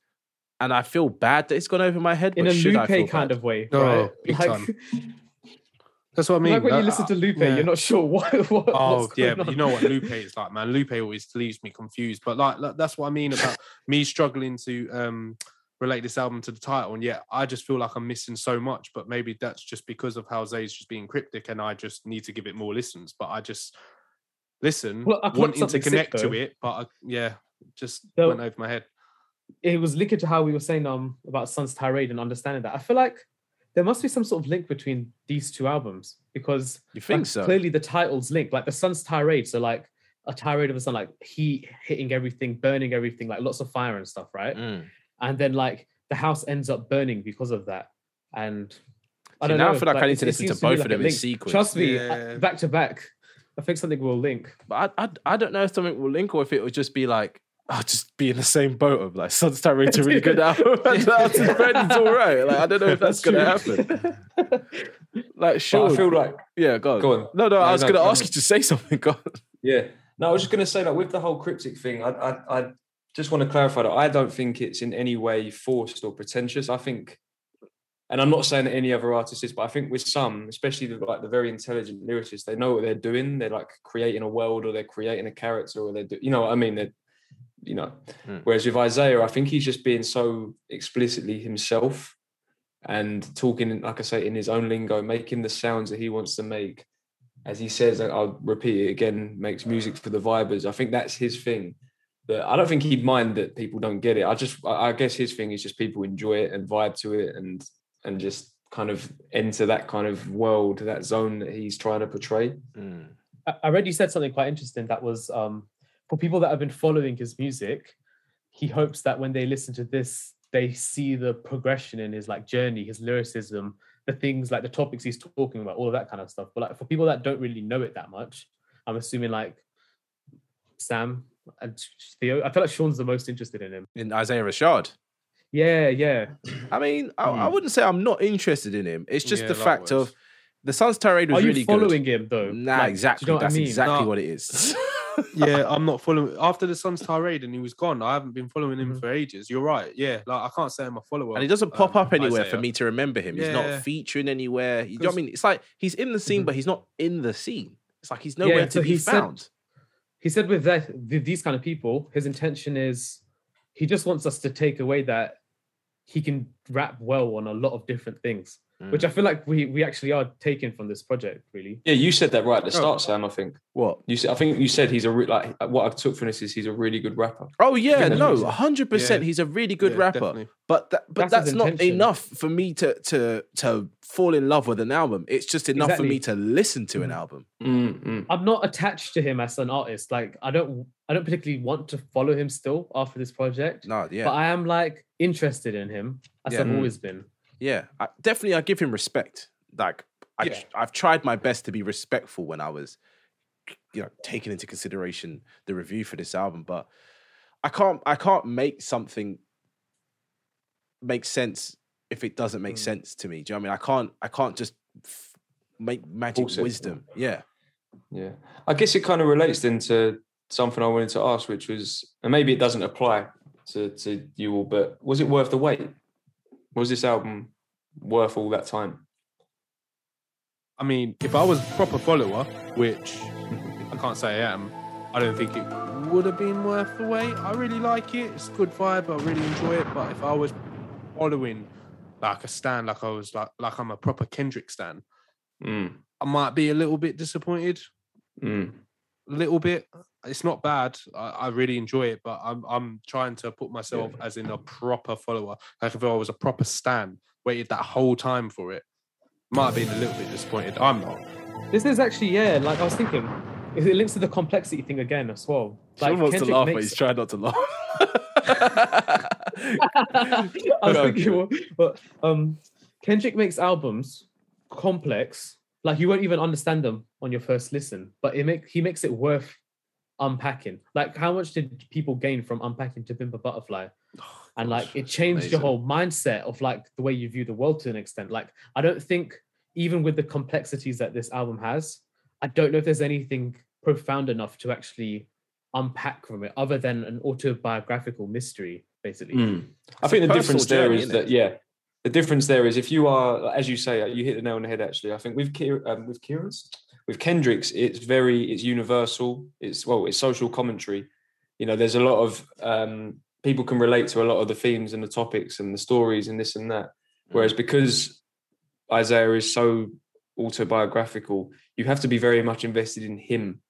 and I feel bad that it's gone over my head. In but a should I feel Lupe kind bad? of way. Oh, right? big like, time. That's what I mean. like when you listen to Lupe, yeah. you're not sure what, what Oh what's yeah, going but you know what Lupe is like, man. Lupe always leaves me confused. But like, like, that's what I mean about me struggling to um relate this album to the title. And yet I just feel like I'm missing so much. But maybe that's just because of how Zay's just being cryptic, and I just need to give it more listens. But I just listen, Well, I clocked wanting to something sick, connect to it, but I, yeah, just So- went over my head. It was linked to how we were saying um about Sun's Tirade and understanding that. I feel like there must be some sort of link between these two albums because You think like, so? clearly the titles link, like the Sun's Tirade. So like a tirade of the sun, like heat hitting everything, burning everything, like lots of fire and stuff, right? Mm. And then like the house ends up burning because of that. And I See, don't now know. I feel like I need to listen to seems me both like of a them in sequence. Trust me, I- Yeah. back to back. I think something will link. But I, I, I don't know if something will link or if it would just be like, I'll just be in the same boat of like Sun's Tirade to really good album and all right. Like, I don't know if that's, going to happen. Like, But sure. I feel like yeah, go on. Go on. No, no, I was no, going to go ask you to say something. Go on. Yeah. No, I was just going to say that with the whole cryptic thing, I, I, I just want to clarify that I don't think it's in any way forced or pretentious. I think, and I'm not saying that any other artist is, but I think with some, especially the, like the very intelligent lyricists, they know what they're doing. They're like creating a world, or they're creating a character, or they're, do, you know what I mean? They're, you know. Hmm. Whereas with Isaiah, I think he's just being so explicitly himself and talking, like I say, in his own lingo, making the sounds that he wants to make as he says, I'll repeat it again, makes music for the vibers. I think that's his thing. That I don't think he'd mind that people don't get it. I just, I I guess his thing is just people enjoy it and vibe to it and and just kind of enter that kind of world, that zone that he's trying to portray. Mm. I I read you said something quite interesting that was um, for people that have been following his music, he hopes that when they listen to this, they see the progression in his like journey, his lyricism, the things like the topics he's talking about, all of that kind of stuff. But like for people that don't really know it that much, I'm assuming like Sam and Theo, I feel like Sean's the most interested in him. In Isaiah Rashad. Yeah, yeah. I mean, I, I Hmm. wouldn't say I'm not interested in him. It's just Yeah, the fact likewise. of the Sun's Tirade was Are you really following good. him though? Nah, Like, exactly. You know That's I mean? exactly No. what it is. yeah, I'm not following after the Sun's Tirade and he was gone. I haven't been following him Mhm. for ages. You're right. Yeah, like I can't say I'm a follower. and he doesn't pop um, up anywhere for me to remember him. He's not featuring anywhere. You know what I mean? It's like he's in the scene, Mhm. but he's not in the scene. It's like he's nowhere to so be he said- found. he said with that with these kind of people, his intention is he just wants us to take away that he can rap well on a lot of different things, which I feel like we we actually are taking from this project, really. Yeah, you said that right at the Oh. start, Sam. I think what? you said. I think you said he's a re- like what I took from this is he's a really good rapper. Oh yeah, no, what he hundred percent. He's a really good Yeah, rapper. definitely. But that, but That's that's, not intention. enough for me to to to fall in love with an album. It's just enough for me to listen to an Mhm. album. Mm, mm. I'm not attached to him as an artist. Like I don't I don't particularly want to follow him still after this project. No, yeah, But I am like interested in him as Yeah. I've Mm. always been. yeah. I, definitely, I give him respect. Like I, Yeah. I've tried my best to be respectful when I was, you know, taking into consideration the review for this album. But I can't, I can't make something make sense if it doesn't make Mm. sense to me. Do you know what I mean? I can't, I can't just f- make magic Force it. wisdom. Yeah. Yeah, I guess it kind of relates then to something I wanted to ask, which was, and maybe it doesn't apply to to you all, but was it worth the wait? Was this album worth all that time? I mean, if I was a proper follower, which I can't say I am, I don't think it would have been worth the wait. I really like it. It's a good vibe. I really enjoy it. But if I was following like a stand, like I was like like I'm a proper Kendrick stan, Mm, I might be a little bit disappointed. mm. A little bit. It's not bad. I, I really enjoy it, but I'm I'm trying to put myself as in a proper follower. Like if I was a proper stan, waited that whole time for it, might have been a little bit disappointed. I'm not. This is actually yeah. Like I was thinking, it it links to the complexity thing again as well. Like Sean wants to Kendrick laugh, but he's trying not to laugh. I was Okay. thinking, well, but um, Kendrick makes albums complex, like you won't even understand them on your first listen, but it make he makes it worth unpacking. Like, how much did people gain from unpacking To Pimp a Butterfly? And like, it changed your whole mindset of like the way you view the world to an extent. Like, I don't think even with the complexities that this album has, I don't know if there's anything profound enough to actually unpack from it other than an autobiographical mystery, basically. Mm. I think the difference there journey, is innit? that yeah, the difference there is if you are, as you say, you hit the nail on the head. Actually, I think with Kier, um, with Kieran's, with Kendrick's, it's very, it's universal. It's well, it's social commentary. You know, there's a lot of um, people can relate to a lot of the themes and the topics and the stories and this and that. Whereas because Isaiah is so autobiographical, you have to be very much invested in him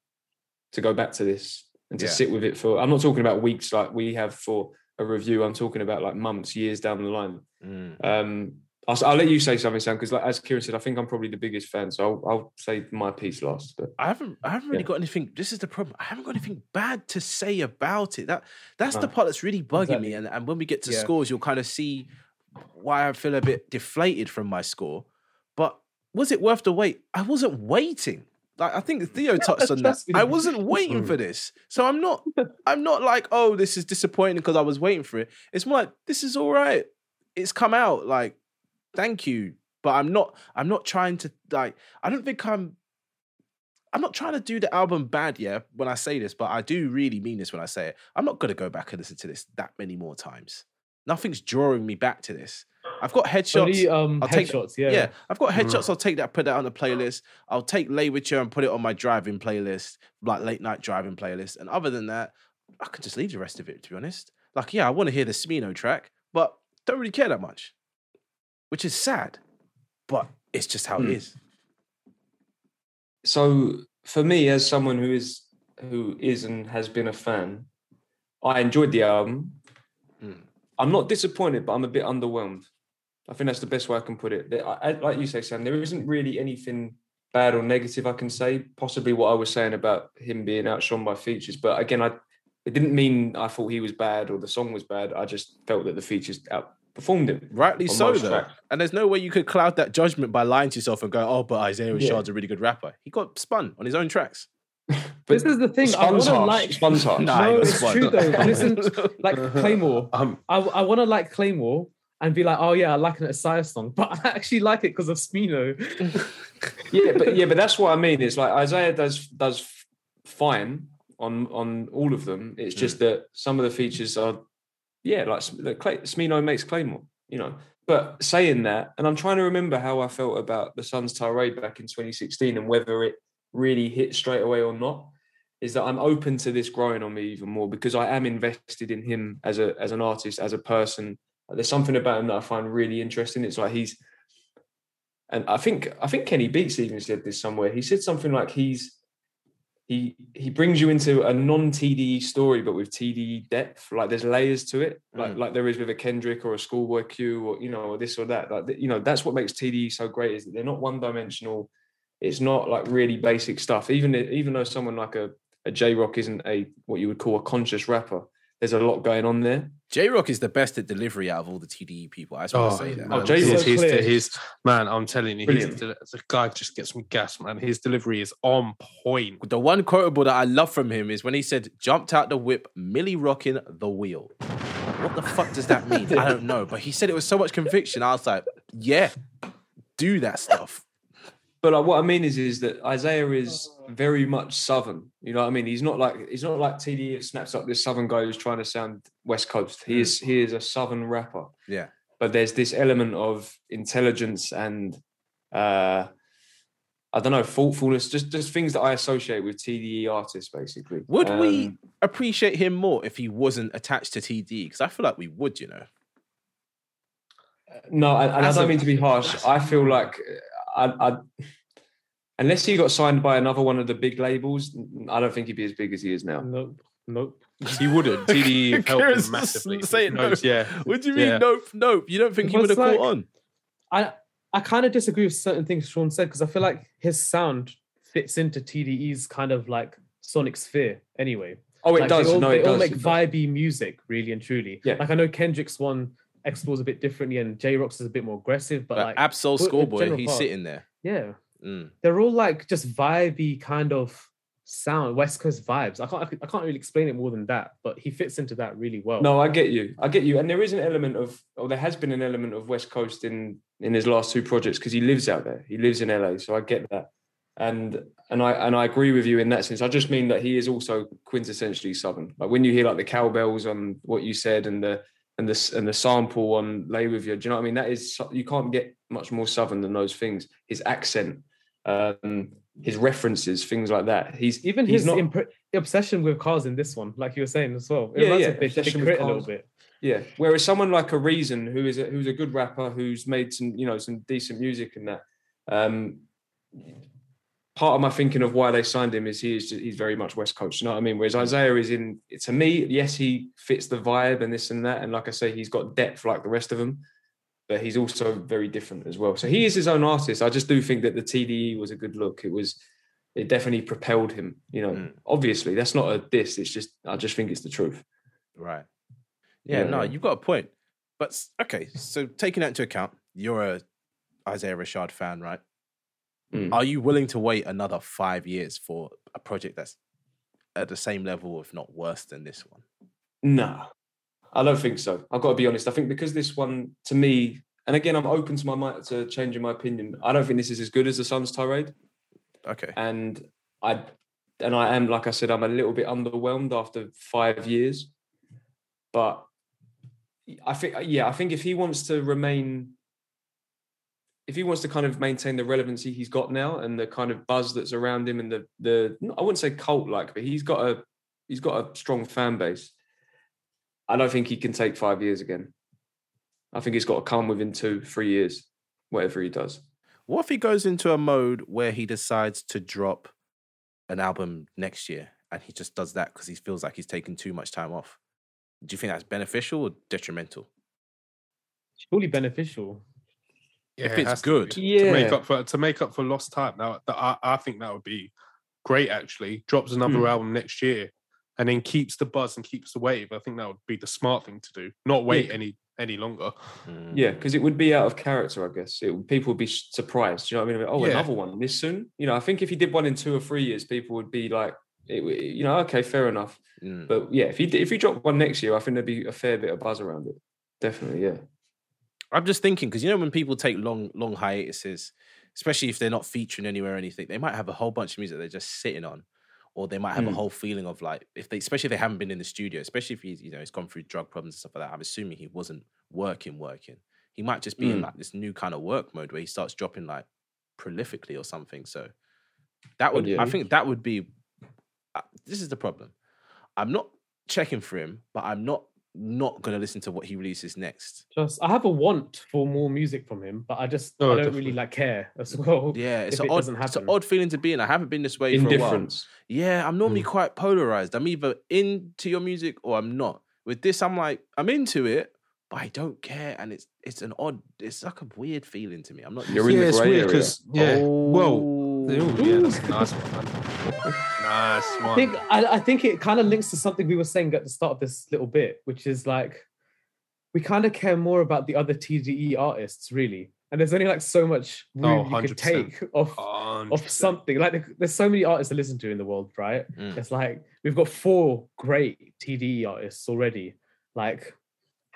to go back to this and to Yeah. sit with it for. I'm not talking about weeks like we have for a review. I'm talking about like months, years down the line. Mm. Um, I'll, I'll let you say something, Sam, because like, as Kieran said, I think I'm probably the biggest fan. So I'll, I'll say my piece last. But I haven't I haven't really Yeah. got anything. This is the problem. I haven't got anything bad to say about it. That that's the part that's really bugging me. And and when we get to Yeah. scores, you'll kind of see why I feel a bit deflated from my score. But was it worth the wait? I wasn't waiting. Like I think Theo touched on that. I wasn't waiting for this. So I'm not I'm not like, oh, this is disappointing because I was waiting for it. It's more like this is all right. It's come out. Like, thank you. But I'm not I'm not trying to like I don't think I'm I'm not trying to do the album bad, yeah, when I say this, but I do really mean this when I say it. I'm not gonna go back and listen to this that many more times. Nothing's drawing me back to this. I've got headshots. Only um, I'll take- headshots, yeah. yeah. I've got headshots. I'll take that, put that on the playlist. I'll take Lay wit Ya and put it on my driving playlist, like late night driving playlist. And other than that, I could just leave the rest of it, to be honest. Like, yeah, I want to hear the Smino track, but don't really care that much, which is sad, but it's just how it Hmm. is. so for me, as someone who is who is and has been a fan, I enjoyed the album. Mm. I'm not disappointed, but I'm a bit underwhelmed. I think that's the best way I can put it. There- I- I- Like you say, Sam, there isn't really anything bad or negative I can say. Possibly what I was saying about him being outshone by features, but again, I it didn't mean I thought he was bad or the song was bad. I just felt that the features outperformed him. Rightly so, though. tracks. And there's no way you could cloud that judgment by lying to yourself and go, oh, but Isaiah Yeah. Rashad's a really good rapper. He got spun on his own tracks. This is the thing. I want to like. Spun's harsh. Nah, no, it's spun. true though. Listen, like Claymore. Um, I, I want to like Claymore and be like, oh yeah, I like an Isaiah song, but I actually like it because of Smino. yeah, but yeah, but that's what I mean. It's like Isaiah does does fine, on on all of them. It's just that some of the features are, yeah, like Clay, Smino makes Claymore, you know. But saying that, and I'm trying to remember how I felt about the Sun's Tirade back in 2016 and whether it really hit straight away or not. Is that I'm open to this growing on me even more because I am invested in him as a as an artist, as a person. There's something about him that I find really interesting. It's like he's, and I think I think Kenny Beats even said this somewhere. He said something like he's he he brings you into a non TDE story, but with TDE depth. Like there's layers to it, like Mm. like there is with a Kendrick or a Schoolboy Q, or you know, or this or that. Like you know, that's what makes TDE so great is that they're not one dimensional. It's not like really basic stuff. Even even though someone like a a Jay Rock isn't a what you would call a conscious rapper, there's a lot going on there. Jay Rock is the best at delivery out of all the TDE people. I just want Oh, to say that. oh, man. Jay- he's, So he's, clear. he's- man, I'm telling you, he's, Brilliant. the guy just gets some gas, man. His delivery is on point. The one quotable that I love from him is when he said, "Jumped out the whip, Millie rocking the wheel." What the fuck does that mean? I don't know, but he said it with so much conviction. I was like, "Yeah, do that stuff." But like, what I mean is, is that Isaiah is very much southern. You know what I mean? He's not like he's not like TDE snaps up this southern guy who's trying to sound West Coast. He is he is a southern rapper. Yeah. But there's this element of intelligence and uh I don't know, thoughtfulness, just just things that I associate with TDE artists, basically. Would we Um, appreciate him more if he wasn't attached to TDE? Because I feel like we would, you know. No, and, and I don't mean to be harsh. I feel like I, I, unless he got signed by another one of the big labels, I don't think he'd be as big as he is now. Nope. Nope. He wouldn't. TDE have helped Kieran's him massively. saying no. Knows, Yeah. What do you mean? Yeah. Nope, nope. You don't think he would Because, have caught on? I I kind of disagree with certain things Sean said because I feel like his sound fits into TDE's kind of like sonic sphere anyway. Oh, it Like, does. They all, no, they it all make vibey music, really and truly. Yeah. Like I know Kendrick's one explores a bit differently, and Jay Rock's is a bit more aggressive, but, But like Ab-Soul the Schoolboy, he's part- sitting there. yeah, Mm. they're all like just vibey kind of sound, West Coast vibes. I can't I can't really explain it more than that, but he fits into that really well. No, I get you. I get you. And there is an element of, or there has been an element of West Coast in in his last two projects because he lives out there. He lives in LA, so I get that. And and I and I agree with you in that sense. I just mean that he is also quintessentially Southern. Like when you hear like the cowbells on what you said and the and the s- and the sample on "Lay wit Ya," do you know what I mean? That is you can't get much more Southern than those things. His accent, um, his references, things like that. He's Even he's his not- impre- obsession with cars in this one, like you were saying as well. It Yeah, yeah, obsession with Crit a little cars. bit. Yeah. Whereas someone like a Reason, who is a, who's a good rapper, who's made some you know some decent music and that. Um, part of my thinking of why they signed him is he is he's very much West Coast. You know what I mean? Whereas Isaiah is in to me, yes, he fits the vibe and this and that, and like I say, he's got depth like the rest of them. But he's also very different as well. So he is his own artist. I just do think that the TDE was a good look. It was, it definitely propelled him. You know, Mm. obviously that's not a diss. It's just I just think it's the truth. Right. Yeah, Yeah, no, you've got a point. But okay, so taking that into account, you're a Isaiah Rashad fan, right? Mm. Are you willing to wait another five years for a project that's at the same level, if not worse than this one? No, I don't think so. I've got to be honest. I think because this one, to me, and again, I'm open to my mind to changing my opinion. I don't think this is as good as the Sun's Tirade, Okay. and I, and I am like I said, I'm a little bit underwhelmed after five years. But I think, yeah, I think if he wants to remain, if he wants to kind of maintain the relevancy he's got now and the kind of buzz that's around him and the the, I wouldn't say cult like, but he's got a he's got a strong fan base. I don't think he can take five years again. I think he's got to come within two, three years, whatever he does. What if he goes into a mode where he decides to drop an album next year and he just does that because he feels like he's taking too much time off? Do you think that's beneficial or detrimental? Surely beneficial. If it it's has to good. be. to make up for to make up for lost time. Now, that, I, I think that would be great. Actually, drops another Hmm. album next year, and then keeps the buzz and keeps the wave. I think that would be the smart thing to do. Not wait Yeah. any any longer. Mm. Yeah, because it would be out of character, I guess. It, people would be surprised. You know what I mean? Oh, Yeah. another one this soon? You know, I think if he did one in two or three years, people would be like, it, you know, okay, fair enough. Mm. But yeah, if he did- if he dropped one next year, I think there'd be a fair bit of buzz around it. Definitely, yeah. I'm just thinking because you know when people take long long hiatuses, especially if they're not featuring anywhere or anything, they might have a whole bunch of music they're just sitting on. or they might have a Mm. whole feeling of like if they, especially if they haven't been in the studio, especially if he's you know he's gone through drug problems and stuff like that. I'm assuming he wasn't working, working. He might just be in Mm. like this new kind of work mode where he starts dropping like prolifically or something. So that would, yeah. I think, that would be. Uh, this is the problem. I'm not checking for him, but I'm not not gonna listen to what he releases next. Just I have a want for more music from him, but I just Oh, I don't definitely. really like care as well. Yeah, it's an it odd, doesn't it's an odd feeling to be in. I haven't been this way for a while. Yeah, I'm normally Mm. quite polarized. I'm either into your music or I'm not. With this, I'm like, I'm into it, but I don't care. And it's it's an odd, it's like a weird feeling to me. I'm not. You're in to the yeah, it's grey weird area. because yeah. Well, Oh. Ooh, yeah, that's a nice one. Nice I think I, I think it kind of links to something we were saying at the start of this little bit, which is like we kind of care more about the other TDE artists, really. And there's only like so much room you could 100%. take of Oh, of something. Like there's so many artists to listen to in the world, right? Mm. It's like we've got four great TDE artists already. Like,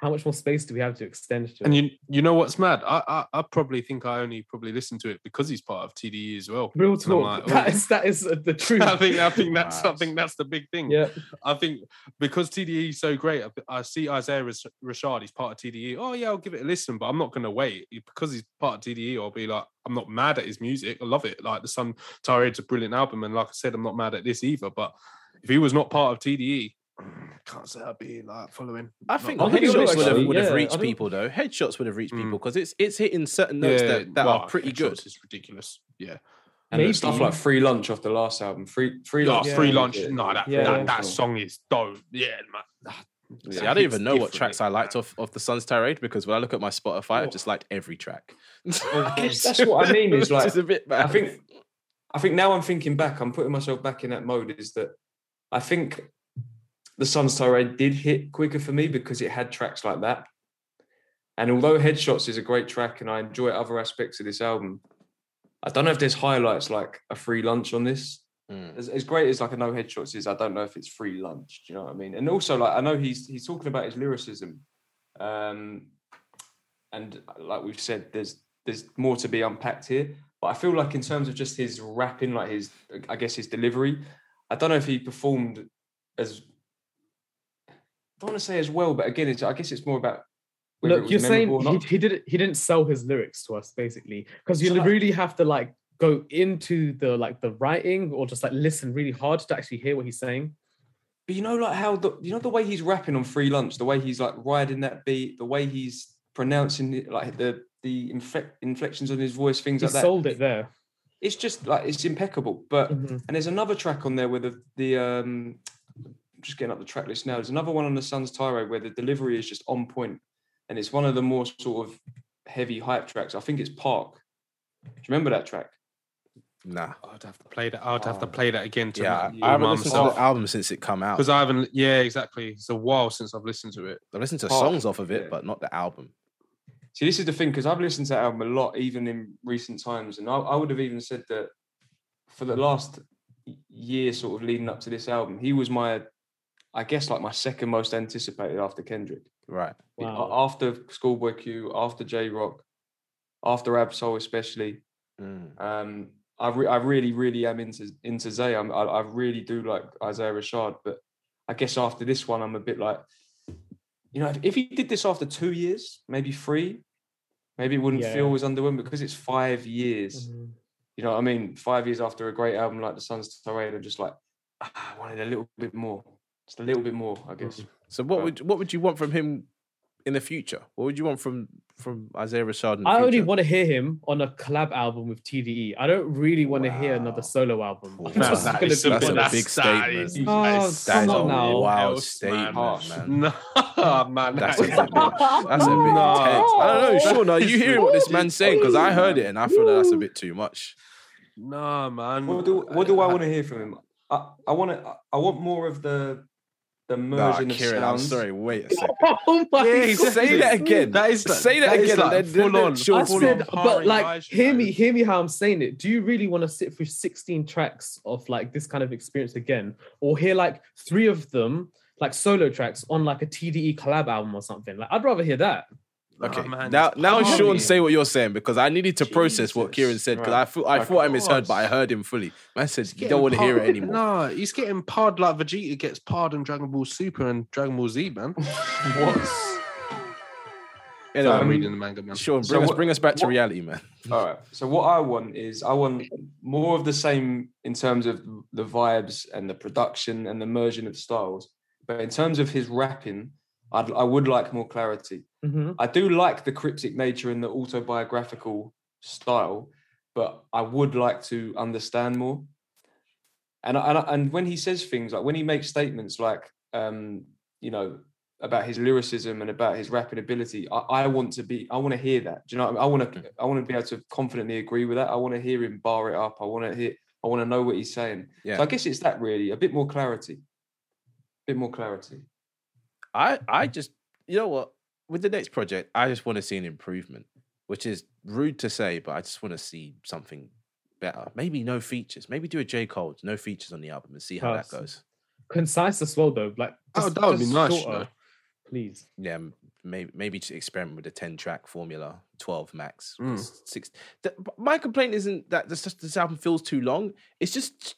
how much more space do we have to extend to? And you you know what's mad? I, I I probably think I only probably listen to it because he's part of TDE as well. Real talk. like, that oh. is that is uh, the truth. I think I think that's I think that's the big thing. yeah. I think because TDE is so great, I, I see Isaiah Rash- Rashad. He's part of TDE. Oh yeah, I'll give it a listen, but I'm not going to wait because he's part of TDE. I'll be like, I'm not mad at his music. I love it. Like the Sun Tirade's a brilliant album, and like I said, I'm not mad at this either. But if he was not part of TDE, can't say I'd be like following. I think not I headshots would would have, would yeah, I reached people though. Headshots would have reached people Mm. because it's it's hitting certain notes that, that well, are pretty good. Is ridiculous. Yeah. And stuff like Free Lunch off the last album. Free Free Oh, Lunch. Yeah. free lunch. Yeah. No, that, Yeah. that that song is dope. Yeah, man. See, Yeah, I don't even know what different, tracks I liked off, off the Sun's Tirade because when I look at my Spotify, I Oh. just liked every track. I guess that's what I mean, is like- Which a bit I think I think now I'm thinking back, I'm putting myself back in that mode, is that I think the Sun's Tirade did hit quicker for me because it had tracks like that. And although Headshots is a great track and I enjoy other aspects of this album, I don't know if there's highlights like a free lunch on this. Mm. As, as great as like a no headshots is, I don't know if it's free lunch. Do you know what I mean? And also, like I know he's he's talking about his lyricism, um, and like we've said, there's there's more to be unpacked here. But I feel like in terms of just his rapping, like his I guess his delivery, I don't know if he performed as don't want to say as well, but again, it's I guess it's more about Look, you're saying he, he didn't he didn't sell his lyrics to us basically because you So, really have to like go into the like the writing or just like listen really hard to actually hear what he's saying. But you know, like how the you know the way he's rapping on free lunch, the way he's like riding that beat, the way he's pronouncing it, like the the inflect, inflections on his voice, things He like that. sold it there. It's just like it's impeccable. But Mhm. and there's another track on there where the the um just getting up the track list now. There's another one on the Sun's Tirade where the delivery is just on point, and it's one of the more sort of heavy hype tracks. I think it's Park. Do you remember that track? Nah. I'd have to play that. I'd have to Oh. play that again. To Yeah, I- I haven't Mum listened to the album since it come out. because I haven't. Yeah, exactly. It's a while since I've listened to it. I listened to Park, songs off of it, yeah. but not the album. See, this is the thing because I've listened to that album a lot, even in recent times, and I, I would have even said that for the last year, sort of leading up to this album, he was my, I guess, like my second most anticipated after Kendrick. Right. Wow. After Schoolboy Q, after Jay Rock, after Ab-Soul especially. Mm. Um, I, re- I really, really am into into Zay. I'm, I, I really do like Isaiah Rashad, but I guess after this one, I'm a bit like, you know, if, if he did this after two years, maybe three, maybe it wouldn't Yeah. feel as underwhelming because it's five years. Mhm. You know what I mean? Five years after a great album like The Sun's Tirade, I'm just like, ah, I wanted a little bit more, just a little bit more, I guess. Mm. So what Right. would what would you want from him in the future? What would you want from from Isaiah Rashad in the I only want to hear him on a collab album with TDE. I don't really want to hear another solo album. Wow. I'm just That gonna is be that's a big statement. is- Oh, That is come a on now. wild else, statement, Harsh. man. No, oh, man. That's a is- bit, that's a bit No. intense. I don't know, Sean. Are you is hearing what this man's saying? Because I heard it and I feel that that's a bit too much. Nah, man. What do What do I want to hear from him? I, I want to. I want more of the the Nah, merging of Kieran, I'm sorry. Wait a second. Oh my Yeah, God. Say that again. That is Say that that is again, like and then- full then on. Sean I full said, on but like, Vibes, hear me, hear me how I'm saying it. Do you really want to sit through 16 tracks of like this kind of experience again, or hear like three of them, like solo tracks on like a TDE collab album or something? Like, I'd rather hear that. Okay, Oh, man, now now hard. Sean, say what you're saying because I needed to process what Kieran said because Right. I thought I Right. thought I misheard, but I heard him fully. Man said He's you don't want to hear it anymore. No, he's getting pard like Vegeta gets pard in Dragon Ball Super and Dragon Ball Z, man. What? Anyway, I'm Um, reading the manga, man. Sean, so bring us what- bring us back to what- reality, man. All right. So what I want is I want more of the same in terms of the vibes and the production and the merging of styles. But in terms of his rapping, I'd, I would like more clarity. Mhm. I do like the cryptic nature and the autobiographical style, but I would like to understand more. And and, and when he says things like when he makes statements like um, you know about his lyricism and about his rapping ability, I, I want to be I want to hear that. Do you know? What I, mean? I want to I want to be able to confidently agree with that. I want to hear him bar it up. I want to hear I want to know what he's saying. Yeah. So I guess it's that really a bit more clarity, a bit more clarity. I I just you know what with the next project I just want to see an improvement, which is rude to say, but I just want to see something better. Maybe no features. Maybe do a J Cole, no features on the album, and see how that goes. Concise as well, though. Like Oh, that would be nice, shorter, know. Please. Yeah, maybe maybe just experiment with a ten track formula, twelve max, Mm. six. The, my complaint isn't that this this album feels too long. It's just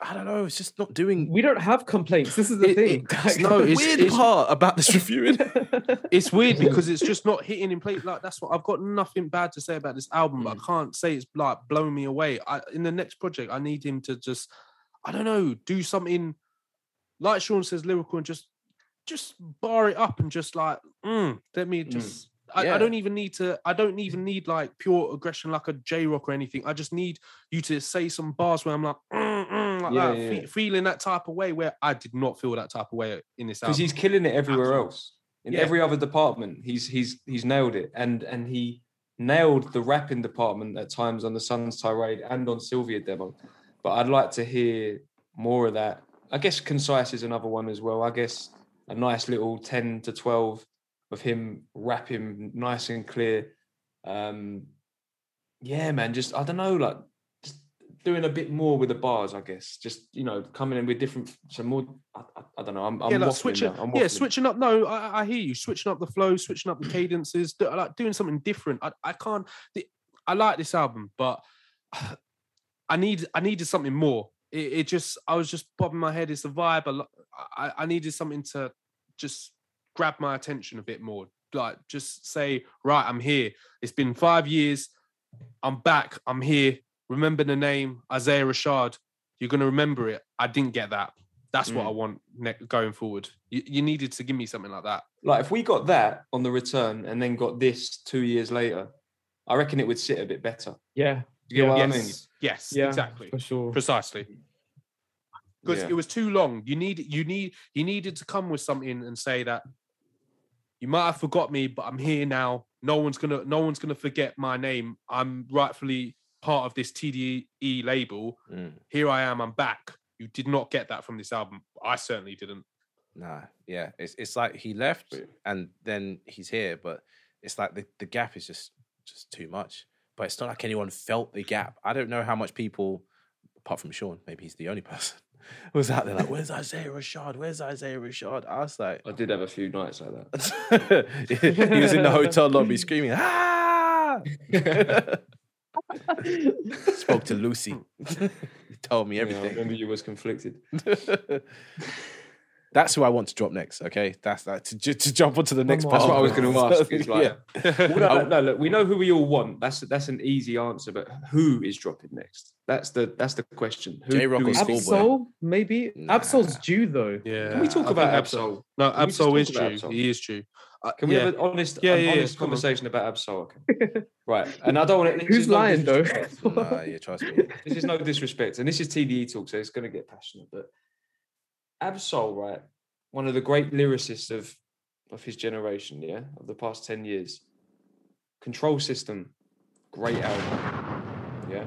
I don't know. It's just not doing. We don't have complaints. This is the It- thing. it- no, it's- weird it's- part about this reviewing. It's weird because it's just not hitting in place. Like that's what I've got nothing bad to say about this album, but I can't say it's like blowing me away. I in the next project, I need him to just, I don't know, do something like Sean says, lyrical and just just bar it up and just like, mm, let me just I, Yeah. I don't even need to I don't even need like pure aggression like a Jay Rock or anything. I just need you to say some bars where I'm like, mm, mm, like Yeah, that, yeah, fe- feeling that type of way where I did not feel that type of way in this because he's killing it everywhere Absolutely. else. In Yeah. every other department he's he's he's nailed it. And and he nailed the rapping department at times on the Sun's Tirade and on Cilvia demo. But I'd like to hear more of that. I guess concise is another one as well. I guess a nice little 10 to 12 of him rapping nice and clear. Um yeah man just I don't know like doing a bit more with the bars I guess just you know coming in with different some more I, I, I don't know I'm, I'm yeah, like switching, I'm yeah, switching up. No, I, I hear you. Switching up the flow, switching up the cadences, do, like doing something different. I, I can't. The, I like this album, but I need, I needed something more. It, it just, I was just bobbing my head. It's a vibe. I, I needed something to just grab my attention a bit more. Like, just say, right, I'm here. It's been five years. I'm back. I'm here. Remember the name Isaiah Rashad. You're gonna remember it. I didn't get that. That's what Mm. I want ne- going forward. You, you needed to give me something like that. like if we got that on the return and then got this two years later, I reckon it would sit a bit better. yeah. You get Yeah. what I yes, mean? yes, Yeah. exactly, For sure. precisely. Because Yeah. it was too long. You need, you need, he needed to come with something and say that you might have forgot me, but I'm here now. No one's gonna, no one's gonna forget my name. I'm rightfully part of this TDE label. Mm, Here I am. I'm back. You did not get that from this album. I certainly didn't. nah, yeah. It's it's like he left and then he's here, but it's like the, the gap is just just too much. But it's not like anyone felt the gap. I don't know how much people, apart from Sean, maybe he's the only person, was out there like, "Where's Isaiah Rashad? Where's Isaiah Rashad?" I was like, I did have a few nights like that. he was in the hotel lobby screaming, "Ah!" Spoke to Lucy. he told me Yeah, I everything. remember you was conflicted. That's who I want to drop next. Okay, that's that to, ju- to jump onto the next on. part. That's what I was going to it. ask. Is like, Yeah. Well, no, no, look, we know who we all want. That's that's an easy answer, but who is dropping next? That's the that's the question. Who, Jay Rock who or Schoolboy? Ab-Soul, maybe. Nah. Ab-Soul's due though. Yeah. Can we talk I about think Ab-Soul? No, Can we just Ab-Soul is about true. Ab-Soul? He is true. Uh, Can we yeah. have an honest, Yeah, an yeah, yeah, honest come on. conversation about Ab-Soul? Okay. right, and I don't want to. Who's lying though? Nah, yeah, trust me. this is no disrespect, and this is TDE talk, so it's going to get passionate. But Ab-Soul, right, one of the great lyricists of of his generation, yeah, of the past ten years. Control System, great album, yeah.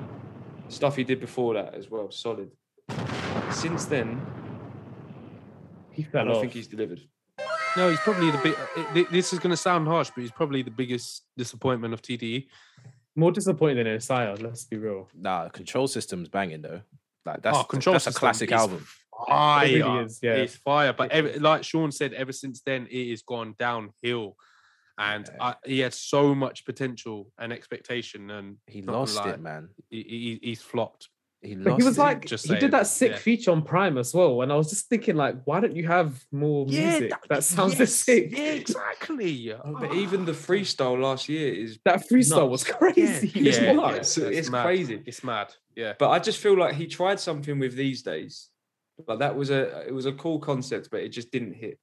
Stuff he did before that as well, solid. Since then, he I fell don't off. think he's delivered. No, he's probably the big. Uh, it- it- This is going to sound harsh, but he's probably the biggest disappointment of. TDE. More disappointed than Isaiah, let's be real. Nah, control system's banging though. Like that's Oh, Control that's a classic is album. Fire. It really is, yeah. It's fire. But ever, like Sean said, ever since then, it has gone downhill. and Yeah. I, he had so much potential and expectation, and He lost lie, it, man. He, he, he's flopped. He But lost he was it. like, just he saying, did that sick yeah. feature on Prime as well, and I was just thinking, like, why don't you have more music that, sounds this sick? Yeah, exactly. Oh, but even the ah. freestyle last year is That freestyle was crazy. Yeah, It's yeah, nuts. yeah, It's mad. crazy. It's mad. Yeah. But I just feel like he tried something with these days. Like that was a it was a cool concept, but it just didn't hit.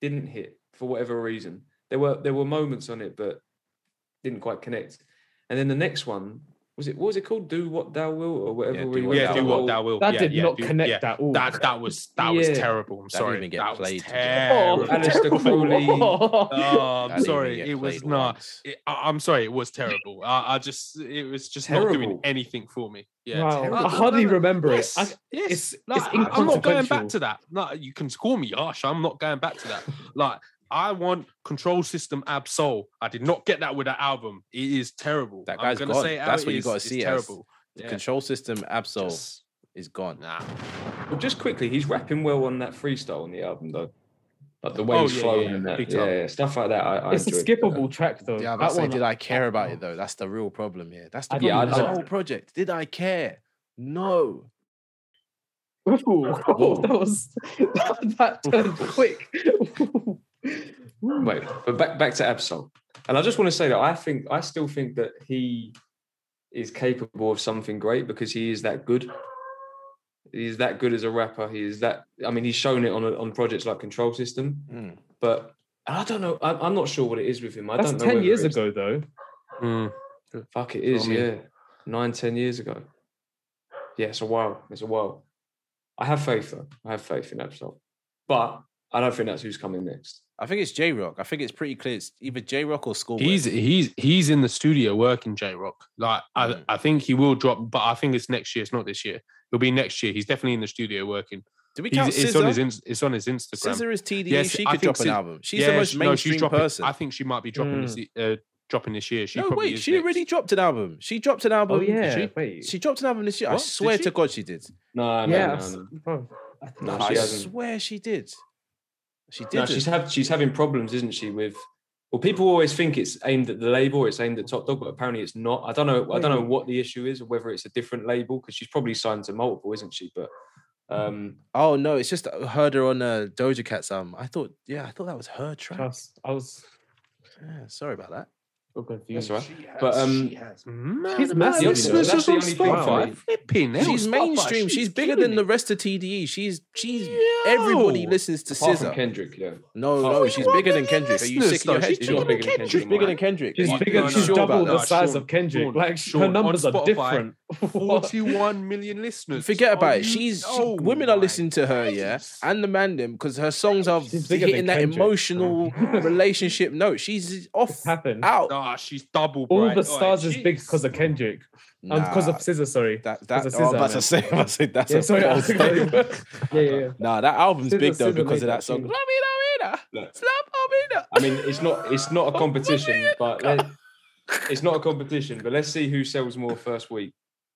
Didn't hit for whatever reason. There were there were moments on it, but didn't quite connect. And then the next one was it what was it called? Do what thou will or whatever. Yeah, where do what Yeah, thou do what thou will. That yeah, did yeah, not do- connect yeah. at all. That that was that was terrible. I'm That didn't sorry. even get that was played, to be terrible. Oh, Aleister Crowley. Oh, um, I'm didn't sorry. It was not. It, I, I'm sorry. It was terrible. I, I just it was just not doing anything for me. Yeah. Wow. I hardly remember Yes, it. I, yes. it's- Like, it's I- I'm not going back to that. No, you can call me harsh. I'm not going back to that. like I want Control System Ab-Soul. I did not get that with that album. It is terrible. That I'm gonna gone. say it That's it what you gotta see it as. terrible. The Yeah. control system Ab-Soul Just- is gone. Nah. Well, just quickly, he's rapping well on that freestyle on the album though. Like the way Oh, he's yeah, flowing yeah, and that. Yeah, yeah, stuff like that. I, I it's a enjoyed. skippable track though. Yeah, but say, did I care about it though? That's the real problem here. That's the problem Yeah, the whole project. Did I care? No. Ooh, that was that turned quick. Wait, but back back to Ab-Soul, and I just want to say that I think I still think that he is capable of something great because he is that good. He's that good as a rapper. He is that. I mean, he's shown it on a, on projects like Control System, Mm. but I don't know. I, I'm not sure what it is with him. I That's don't know. ten years ago though. Mm. Fuck, it is. That's is. what I mean. Yeah, nine, ten years ago. Yeah, it's a while. It's a while. I have faith though. I have faith in Ab-Soul, but I don't think that's who's coming next. I think it's Jay Rock. I think it's pretty clear. It's either Jay Rock or Schoolboy. He's he's he's in the studio working Jay Rock. Like I, Mm. I think he will drop, but I think it's next year. It's not this year. It'll be next year. He's definitely in the studio working. Do we He's, count it's on his SZA? it's on his Instagram. SZA is TDE. Yes, she I could drop an Sis- album. She's the most no, mainstream dropping, person. I think she might be dropping this uh, dropping this year. She no, wait, she next. already dropped an album. She dropped an album. Oh yeah, she? wait. She dropped an album this year. I What? Did swear to God, she did. No, no, yeah, no, I've- no. I think No, I- she I hasn't. swear she did. She did. No, she's have, she's having problems, isn't she? With well, people always think it's aimed at the label, or it's aimed at Top Dawg, but apparently it's not. I don't know. I don't know what the issue is, or whether it's a different label because she's probably signed to multiple, isn't she? But um, Oh no, it's just I heard her on uh, Doja Cat's album. I thought, yeah, I thought that was her track. Trust. I was Yeah, sorry about that. So confused. that's right. But um, she has She's amount of massive, listeners though. That's the on only thing Spotify. Flipping hell, she's Spotify, mainstream. She's, bigger killing than the rest of TDE. She's she's everybody listens to apart SZA. Kendrick, yeah. No, Oh, no, wait, she's bigger than Kendrick. Are you sick in your though? head? She's She's not bigger bigger than Kendrick. She's bigger than Kendrick. She's bigger. she's double the size of Kendrick. Sean, like her numbers are different. What? 41 million listeners. Forget about Are it. you- She's she- Oh women are listening to her, yeah, and the man them because her songs are She's hitting that Kendrick. emotional relationship note. She's off happened. out. Ah, she's double. All bright. the Oh, stars is big because of Kendrick. Um, because of SZA, sorry. that that. because Oh, I'm about to say, I'm say that's Yeah, a sorry. I false was gonna- statement. yeah, yeah, yeah. Nah, that album's SZA big though SZA because of that that song. tune. Lamina, Look, Slap I mean, it's not it's not a competition, but let, it's not a competition. But let's see who sells more first week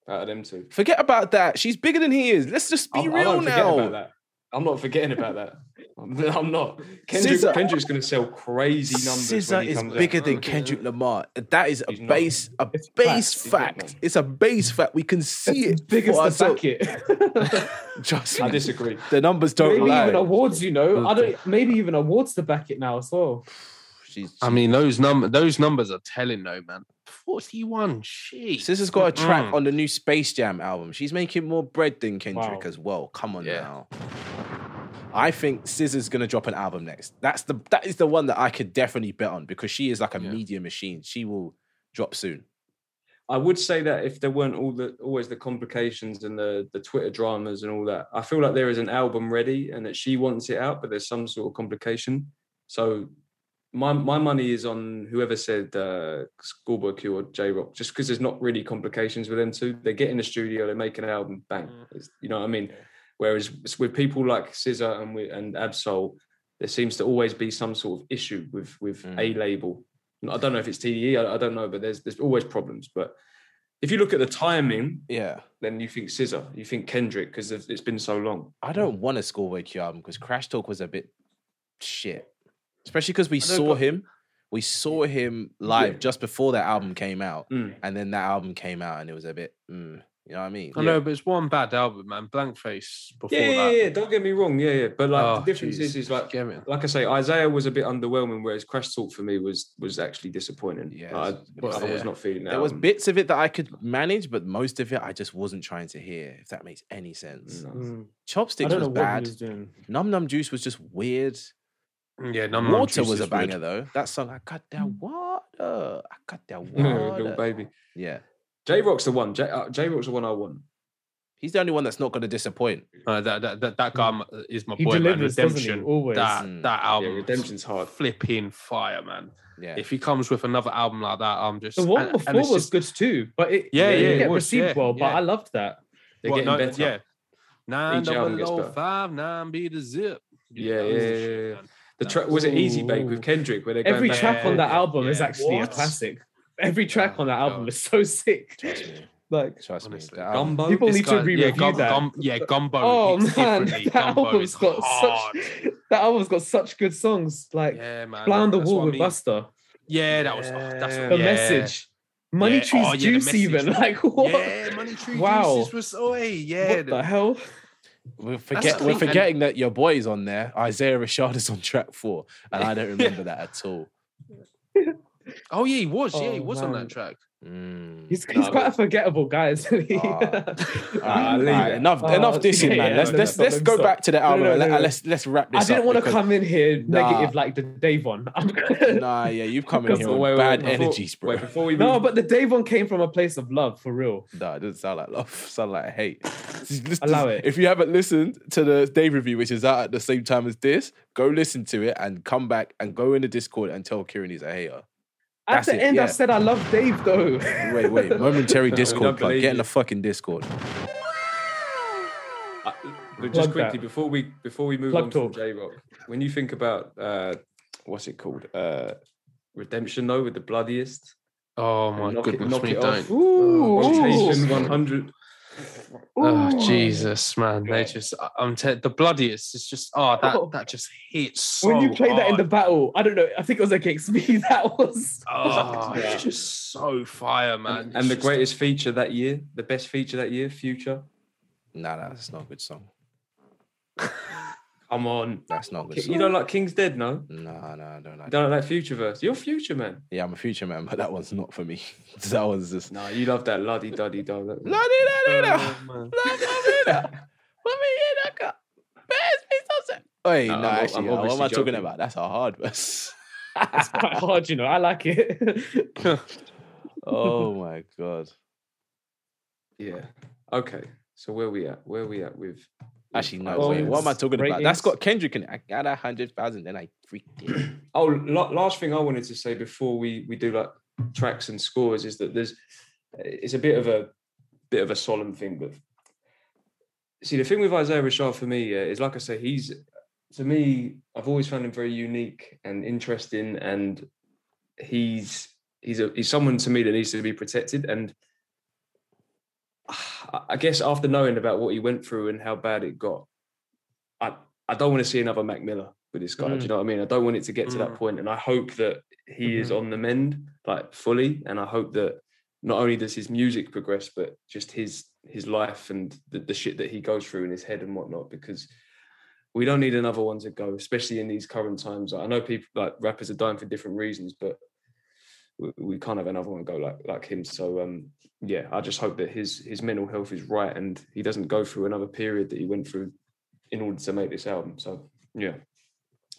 out of them two. Forget about that. She's bigger than he is. Let's just be I'm, I real don't forget about now. that. I'm not forgetting about that. I'm, I'm not. Kendrick, SZA- Kendrick's going to sell crazy numbers. when SZA he is comes out. bigger than Kendrick Lamar. That is a He's not. base, a It's base facts. He's not, fact. It's a base fact. We can see It's it. big as for the bucket. Trust I disagree. The numbers don't maybe lie. even awards, you know. I don't. Maybe even awards to back it now as well. She's, I mean, those number those numbers are telling though, man. 41. Jeez. SZA's got a track Mm. on the new Space Jam album. She's making more bread than Kendrick Wow. as well. Come on Yeah. now. I think SZA's gonna drop an album next. That's the that is the one that I could definitely bet on because she is like a Yeah. media machine. She will drop soon. I would say that if there weren't all the always the complications and the the Twitter dramas and all that, I feel like there is an album ready and that she wants it out, but there's some sort of complication. So my my money is on whoever said uh, Schoolboy Q or Jay Rock, just because there's not really complications with them two. They get in the studio, they make an album, bang. Mm. It's- you know what I mean? Whereas with people like SZA and with, and Ab-Soul, there seems to always be some sort of issue with with Mm. a label. I don't know if it's TDE, I, I don't know, but there's there's always problems. But if you look at the timing, Yeah. then you think SZA, you think Kendrick, because it's been so long. I don't want a Schoolboy Q album because Crash Talk was a bit shit. Especially because we saw but- him. We saw him live Yeah. just before that album came out, Mm. and then that album came out, and it was a bit, mm, you know what I mean? I know, but it's one bad album, man. Blank Face before Yeah, yeah, that. yeah, Don't get me wrong. Yeah, yeah. But like Oh, the difference jeez. is, is like, like I say, Isaiah was a bit underwhelming, whereas Crash Talk for me was was actually disappointing. Yeah, Like, it's- I, I was yeah. not feeling that. There was bits of it that I could manage, but most of it I just wasn't trying to hear. If that makes any sense. No. Mm. I Chopsticks don't was know what he bad. was doing. Numb Numb Juice was just weird. Yeah, Numb Numb Water was a is weird. banger though. That song, I got that water. I got that Little water. baby. Yeah, Jay Rock's the one. J uh, Jay Rock's the one I want. he's the only one that's not going to disappoint. Uh, that, that, that, that guy is my He boy, man. delivers, doesn't he? Redemption. Always. That, Mm. that album. Yeah, Redemption's hard. Flipping fire, man. Yeah, If he comes with another album like that, I'm just. The one and- and before it's was just- good too, but it Yeah, it yeah, didn't it get was, received yeah, well. But yeah. I loved that. They're What, getting no, better. Yeah. Nine Each album double gets O better. five nine be the zip. Yeah, yeah, the yeah, yeah. Man. The track was- was it Easy Bake with Kendrick where they're going Every track and on that Yeah, album is yeah. actually a classic. Every track on that album God. is so sick. Like trust me. Honestly. That album- Gumbo. People This need to guy- re-review yeah, gum, that. Gum, yeah, Gumbo. oh man, that Gumbo album's is got hard. such that album's got such good songs. Like Yeah, man. Fly on the Wall what I with mean. Buster, Yeah, that was. oh, that's Yeah. The yeah. Message, Money Yeah. Trees Oh, yeah, Juice, Message. even like what? Yeah, Money Tree Wow. Juices was. Oh, hey, yeah. what the hell? We're, forget, we're forgetting that your boy's on there. Isaiah Rashad is on track four, and I don't remember that at all. Oh yeah, he was. Yeah, he Oh, was on that track. Mm. He's, Nah, he's quite a forgettable guy, isn't he? Alright, leave alright, it. enough, Oh, enough dissing, yeah, man. yeah, let's no, let's stop, let's let go stop. back to the album. no, and no, let- no. Let's let's wrap this. Up. I didn't up. want to come in here Nah. negative like the Davon. I'm gonna- Nah, yeah, you've come in here Wait, with wait, wait, bad before- energies, bro. Wait, before we no, but the Davon came from a place of love, for real. No, it doesn't sound like love. It sound like hate. Just listen- Allow it. If you haven't listened to the Dave review, which is out at the same time as this, go listen to it and come back and go in the Discord and tell Kieran he's a hater. At the it, end, yeah. I said I love Dave though. wait, wait. Momentary Discord plug. Get in the fucking Discord. Uh, but just quickly that. before we before we move plug on to Jay Rock, when you think about uh, what's it called, uh, Redemption though, with the bloodiest. Oh my knock goodness, it, knock me it off. don't. Ooh, Rotation 100, Oh Ooh. Jesus, man! They just, I- I'm te- the bloodiest. It's just, oh, that Oh. that just hits. So when you played that in the battle, I don't know. I think it was against me. That was. oh, Yeah. it's just so fire, man. And, and the just- greatest feature that year, the best feature that year, Future. Nah, nah, that's not a good song. Come on, That's not good you don't like King's Dead, no? Nah, nah, I don't like You don't like that Future verse. You're Future man. Yeah, I'm a future man, but that one's not for me. that one's just. No, you love that luddy duddy dog. that- Oh, man. Hey, No, no, I'm- I'm actually, uh, what am I talking about? That's a hard verse. It's quite hard, you know. I like it. oh my god. Yeah. Okay. So where we at? Where we at with? Actually, no. Well, wait, what am I talking about? That's got Kendrick in it. I got a hundred thousand, then I freaked it. Oh, la- last thing I wanted to say before we we do like tracks and scores is that there's it's a bit of a bit of a solemn thing, but see the thing with Isaiah Rashad for me uh, is like I say, he's to me I've always found him very unique and interesting, and he's he's a he's someone to me that needs to be protected and. I- guess after knowing about what he went through and how bad it got, I I don't want to see another Mac Miller with this guy. Do you know what I mean? I don't want it to get to that Mm. point, and I hope that he is on the mend, like fully, and I hope that not only does his music progress, but just his his life and the, the shit that he goes through in his head and whatnot, because we don't need another one to go, especially in these current times. I know people like rappers are dying for different reasons, but we, we can't have another one go like like him. So um, yeah, I just hope that his his mental health is right and he doesn't go through another period that he went through in order to make this album. So yeah,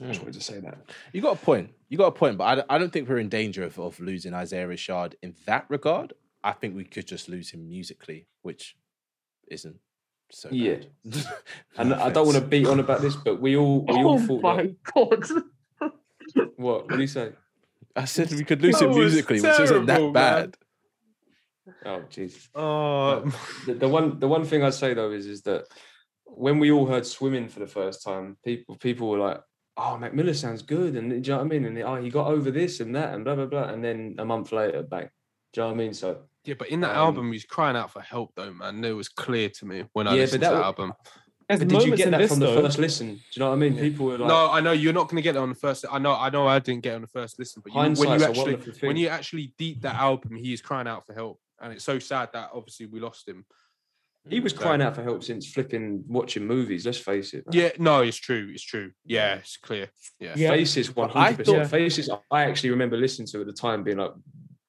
I just Hmm. wanted to say that. You got a point. You got a point, but I don't, I don't think we're in danger of, of losing Isaiah Rashad in that regard. I think we could just lose him musically, which isn't so Yeah. And I don't want to beat on about this, but we all we all oh thought my that, god! what? What do you say? I said we could lose That him was musically, which isn't that man. bad. Oh jeez. Oh, The, the one the one thing I'd say though is is that when we all heard swimming for the first time, people people were like, "Oh, Mac Miller sounds good," and do you know what I mean? And oh, he got over this and that and blah blah blah, and then a month later, bang. Do you know what I mean? So yeah, but in that Um, album, he's crying out for help, though, man. It was clear to me when I Yeah, listened but to that that wa- album. There's But did you get that this from the first listen? Do you know what I mean? People were like, no, I know you're not going to get it on the first. I know, I know, I didn't get it on the first listen. But you, when you actually, when you actually deep that album, he is crying out for help, and it's so sad that obviously we lost him. he was So- crying out for help since flipping watching movies. Let's face it. man. Yeah, no, it's true. It's true. Yeah, it's clear. Yeah. Yeah. Faces, one hundred percent. Faces. I actually remember listening to at the time, being like,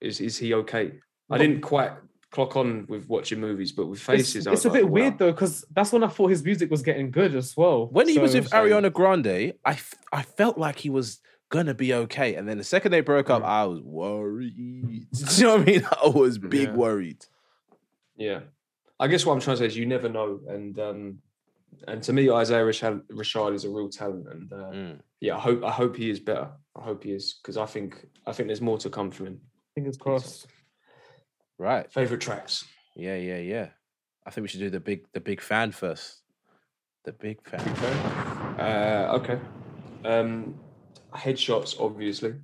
"Is is he okay?" I didn't quite clock on with watching movies, but with faces, I it's was a like, bit weird wow. though, because that's when I thought his music was getting good as well. When he was So- with Ariana Grande, I, f- I felt like he was gonna be okay, and then the second they broke up, I was worried. you know what I mean? I was big Yeah. worried. Yeah, I guess what I'm trying to say is you never know, and um, and to me, Isaiah Rashad, Rashad is a real talent, and uh, Mm. yeah, I hope I hope he is better. I hope he is because I think I think there's more to come from him. Fingers crossed. Right? Favorite tracks. Yeah, yeah, yeah. I think we should do the big the big fan first. The big fan. Uh, okay. Um, headshots, obviously.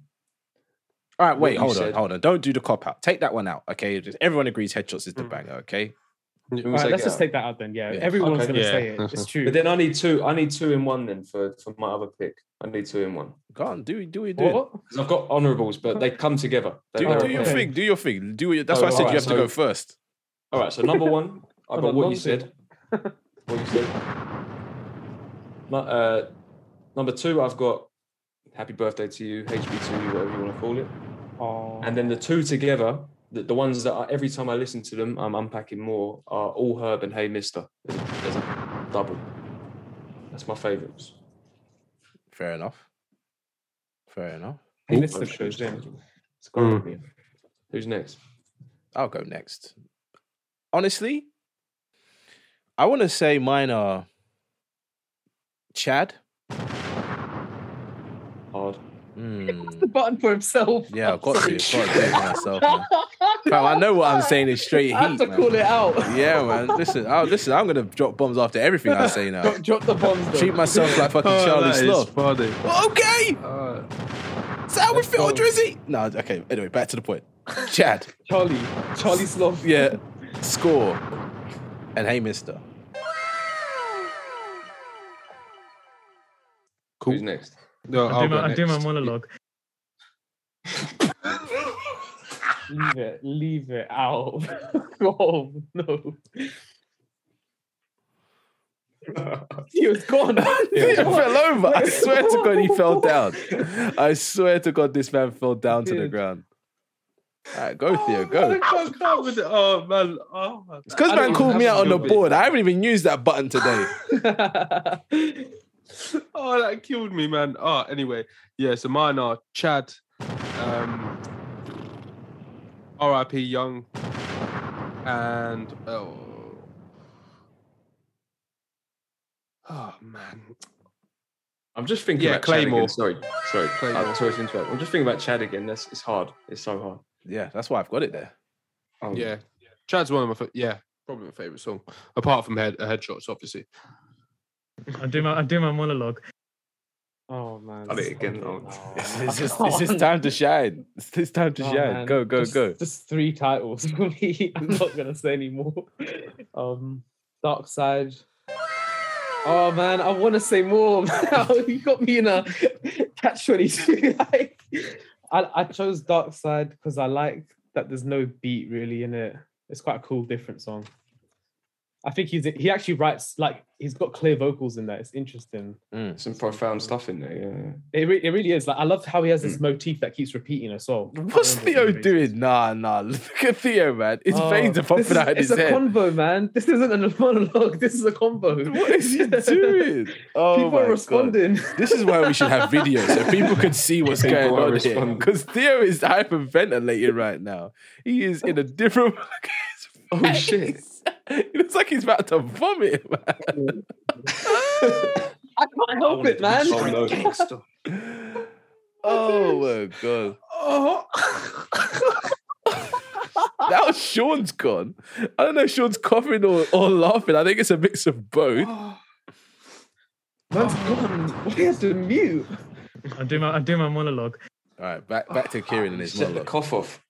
All right, wait, hold on, said. hold on. Don't do the cop out. Take that one out, okay? Everyone agrees headshots is the Mm. banger, okay? Who right, let's just out? take that out then. Yeah, Yeah. everyone's Okay. gonna Yeah. say it. It's true. But then I need two. I need two in one then for for my other pick. I need two in one Go on, do do it, do what? because I've got honourables, but they come together. They- Do, do your thing. Do your thing. Do your, that's Oh, why I said you alright, have to go first. All right. So number one, I've got what you said. what you said. Nu- Uh, number two, I've got Happy Birthday to you, HB2, whatever you want to call it. Oh, And then the two together, the, the ones that I, every time I listen to them, I'm unpacking more are All Herb and Hey Mista. There's a, there's a double. That's my favourites. Fair enough. Fair enough. hey, Oh, Mister shit, goes in. It's got Mm. me. Who's next? I'll go next. Honestly, I want to say mine are Chad. Hard. Hmm. The button for himself. Yeah, I've got to. I've got to do it myself, man. Fam, I know what I'm saying is straight I have heat. to man. call it out. Yeah, man. Listen, i listen. I'm gonna drop bombs after everything I say now. drop, drop the bombs. Though. Treat myself like fucking Oh, Charlie that is Sloth. funny. Okay, Uh, is that how we feel. Drizzy? No, okay. Anyway, back to the point. Chad, Charlie, Charlie Sloth. yeah, score, and hey, Mister. Who's next? No, I I'll do my, I do my monologue. Leave it, leave it out. oh no. He was gone. He fell over. I swear to God, he fell down. I swear to God, this man fell down to the ground. All right, go, oh, Theo, go. I can't with it. Oh man, oh, man. It's because man called me out on the feel bad. board. I haven't even used that button today. oh, that killed me, man. Oh, anyway, yeah. So mine are Chad, um, R.I.P. Young, and oh, oh man, I'm just thinking Yeah, about Chad Claymore. again. Sorry, sorry. Claymore. I'm sorry to interrupt. I'm just thinking about Chad again. That's it's hard. It's so hard. Yeah, that's why I've got it there. Um, yeah. Chad's one of my fa- yeah, probably my favorite song, apart from Head Headshots, obviously. I do my I do my monologue. oh man. I'll this do it again. is- Oh. It's, it's just, it's just time to shine. It's, it's time to Oh, shine. man. Go, go, just, go. Just three titles for me. I'm not gonna say any more. Um, Darkseid. Oh man, I want to say more. Man. you got me in a catch twenty two. like, I I chose Darkseid because I like that there's no beat really in it. It's quite a cool, different song. I think he's he actually writes like he's got clear vocals in there. It's interesting. Mm. Some profound stuff in there. Yeah. It, re- it really is. Like I love how he has this motif that keeps repeating as well. What's Theo doing? Nah, nah. Look at Theo, man. His Oh, veins are this popping is- out of it's his a head. convo, man. This isn't a monologue. This is a combo. What is he doing? Oh People my are God. responding. This is why we should have videos so people can see what's People going are on here. Because Theo is hyperventilating right now. He is in a different. Oh shit! It looks like he's about to vomit, man. I can't help it, man. Oh, no. Oh my god. Oh, Now Sean's gone. I don't know if Sean's coughing or, or laughing. I think it's a mix of both. Man's gone. We have to mute. I do my I do my monologue. All right, back back to Kieran and his Set the cough off.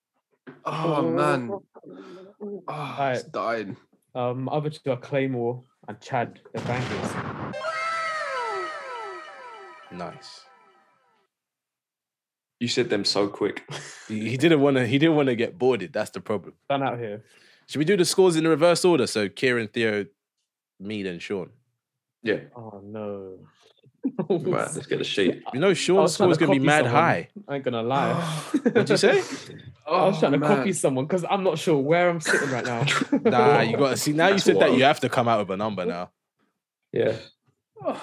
oh man, oh, Alright. it's dying. Um, other two are Claymore. and Chad, the bangers. Nice. You said them so quick. He, he didn't want to. He didn't want to get boarded. That's the problem. Done out here. Should we do the scores in the reverse order? So Kieran, Theo, me, then Sean. yeah. Oh no. Right, let's get the sheet. You know, I Sean's was score is going to be mad someone. high. I ain't gonna lie. What'd you say? I was trying to Oh, copy someone because I'm not sure where I'm sitting right now. Nah, you got to see. Now you That's said that you have to come out with a number now. Yeah.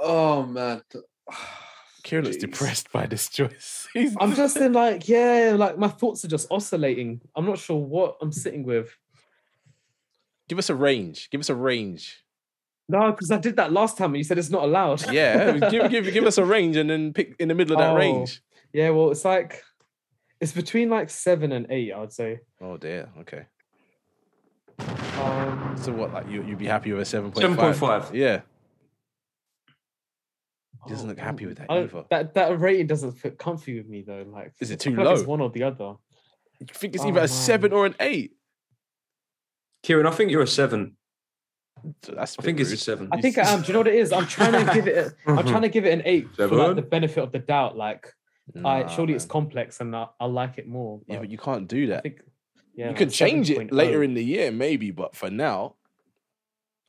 Oh man. Kieran looks depressed by this choice. He's, I'm just in like, yeah, like my thoughts are just oscillating. I'm not sure what I'm sitting with. give us a range. Give us a range. No, because I did that last time and you said it's not allowed. Yeah, give, give give us a range and then pick in the middle of that Oh. range. Yeah, well, it's like it's between like seven and eight, I would say. Oh dear. Okay. Um, So what? Like you you'd be happy with a seven point Seven five? point five. Yeah. He doesn't oh, look happy with that I either. That that rating doesn't fit comfy with me though. Like, Is it I too feel like It's one or the other. You think it's Oh, either a man. seven or an eight? Kieran, I think you're a seven. That's a I think bit it's a seven. I think I am. Do you know what it is? I'm trying to give it. A, I'm trying to give it an eight for like the benefit of the doubt. Like, I Nah, surely it's complex and I, I like it more. Yeah, but but you can't do I that. think yeah, you like can change it 7.0. later in the year, maybe, but for now,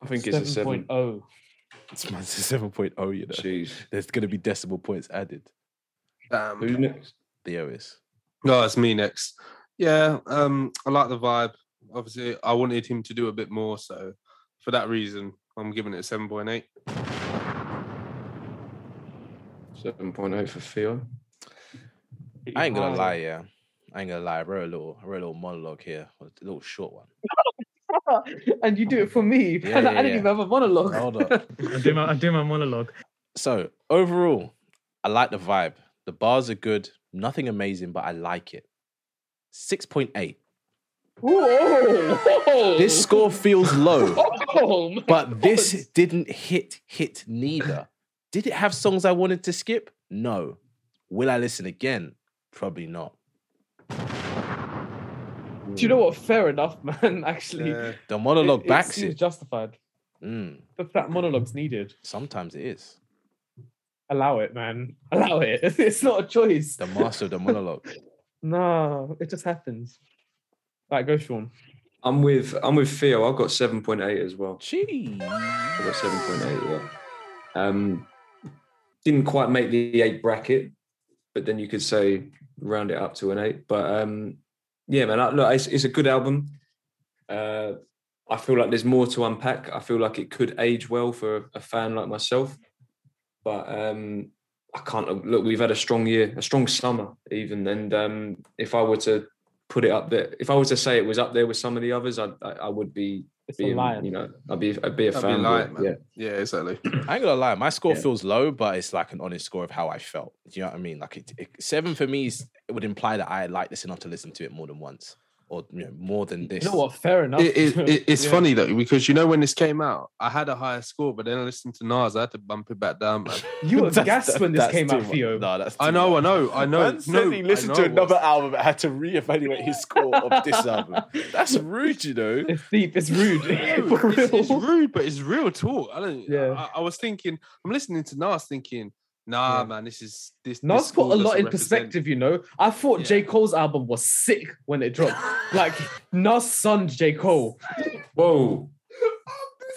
I think it's a seven. 7.0. it's a seven oh, you know. Jeez. There's gonna be decimal points added. Damn. Who's next? Theo is. No, it's me next. Yeah, um, I like the vibe. Obviously, I wanted him to do a bit more, so for that reason, I'm giving it a seven point eight. Seven point eight for Theo. I ain't gonna lie, yeah. I ain't gonna lie. I wrote a little, I wrote a little monologue here, a little short one. and you do it for me. Yeah, yeah, I didn't yeah. even have a monologue. Hold up. I do my I do my monologue. So overall, I like the vibe. The bars are good. Nothing amazing, but I like it. Six point eight. Whoa, whoa. This score feels low, Oh, but this didn't hit hit neither. Did it have songs I wanted to skip? No. Will I listen again? Probably not. Do you know what? Fair enough, man. Actually, Yeah. The monologue it, it backs seems it. justified. Mm, But that monologue's needed. sometimes it is. Allow it, man. Allow it. It's not a choice. The master of the monologue. No, it just happens. Right, go, Sean. I'm with I'm with Theo. I've got seven point eight as well. Gee. I've got seven point eight. Yeah. Um, didn't quite make the eight bracket, but then you could say round it up to an eight. But um, yeah, man. I- Look, it's, it's a good album. Uh, I feel like there's more to unpack. I feel like it could age well for a fan like myself. But um, I can't look. We've had a strong year, a strong summer, even. And um, if I were to put it up there, if I was to say it was up there with some of the others, I I, I would be It's a being, you know, I'd be I'd be a That'd be fan. light, man. yeah, Yeah, exactly. I ain't gonna lie, my score Yeah. feels low, but it's like an honest score of how I felt. Do you know what I mean? Like it, it- seven for me is, it would imply that I like this enough to listen to it more than once, or you know, more than this. You know what? Fair enough. It, it, it, it's Yeah. funny though because you know when this came out, I had a higher score, but then I listened to Nas, I had to bump it back down, man. You were That's- gassed when this came out, much. Theo. No, that's I know, much. I know, I know. Man said he listened to another was. album and had to reevaluate his score of this album. That's rude, you know. It's deep. It's rude. No, For it's, it's real. rude, but it's real talk. I don't. Yeah. I, I was thinking. I'm listening to Nas, thinking, nah, Yeah. man, this is this. Nas this put a lot in represent- perspective, you know. I thought J. Cole's album was sick when it dropped. like Nas' son J. Cole. Whoa.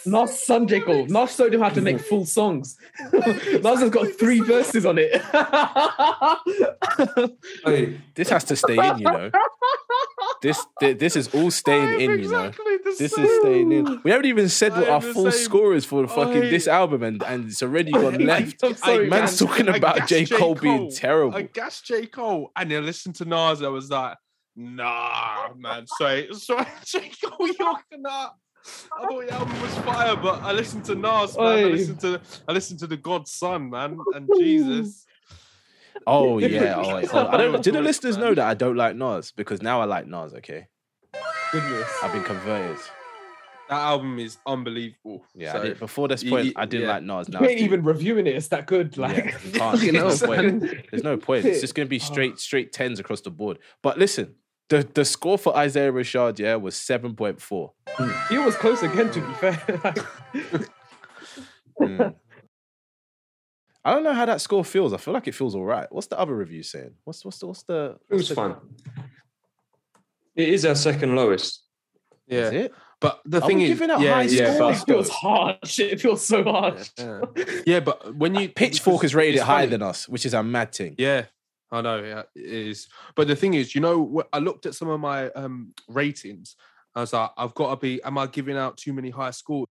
Nas' son J. Cole. Nas showed him how to make full songs. Nas has got three verses on it. Hey, This has to stay in, you know. This this is all staying in, you know. This same. is staying in. We haven't even said what our full same. score is for the fucking I- this album, and, and it's already gone left. I'm sorry, I Man's man. talking about J. J. Cole being terrible. I gassed J. Cole and then listened to Nas. I was like, nah, man. Sorry, sorry, J. Cole, you're not. I thought the album was fire, but I listened to Nas, man. I listened to I listened to the God's Son, man, and Jesus. Oh yeah. Oh, wait, hold on. I don't. Do the listeners know that I don't like Nas because now I like Nas. Okay, Goodness. I've been converted. That album is unbelievable. Yeah, So, I did, before this y- point, I didn't yeah. like Nas. Now You I ain't do. even reviewing it. It's that good. Like, Yeah, you know, There's no point. There's no point. It's just going to be straight, straight tens across the board. But listen, the the score for Isaiah Rashad, yeah, was seven point four. He was close again, to be fair. Like, Mm. I don't know how that score feels. I feel like it feels all right. What's the other review saying? What's what's the what's the? It was fun. It is our second lowest. Yeah, Is it? but the Are thing we is, giving out yeah, high yeah, it scores? feels harsh. It feels so harsh. yeah, yeah, but when you Pitchfork has rated it higher funny. than us, which is a mad thing. Yeah, I know. Yeah, it is. But the thing is, you know, I looked at some of my um ratings. I was like, I've got to be. Am I giving out too many high scores?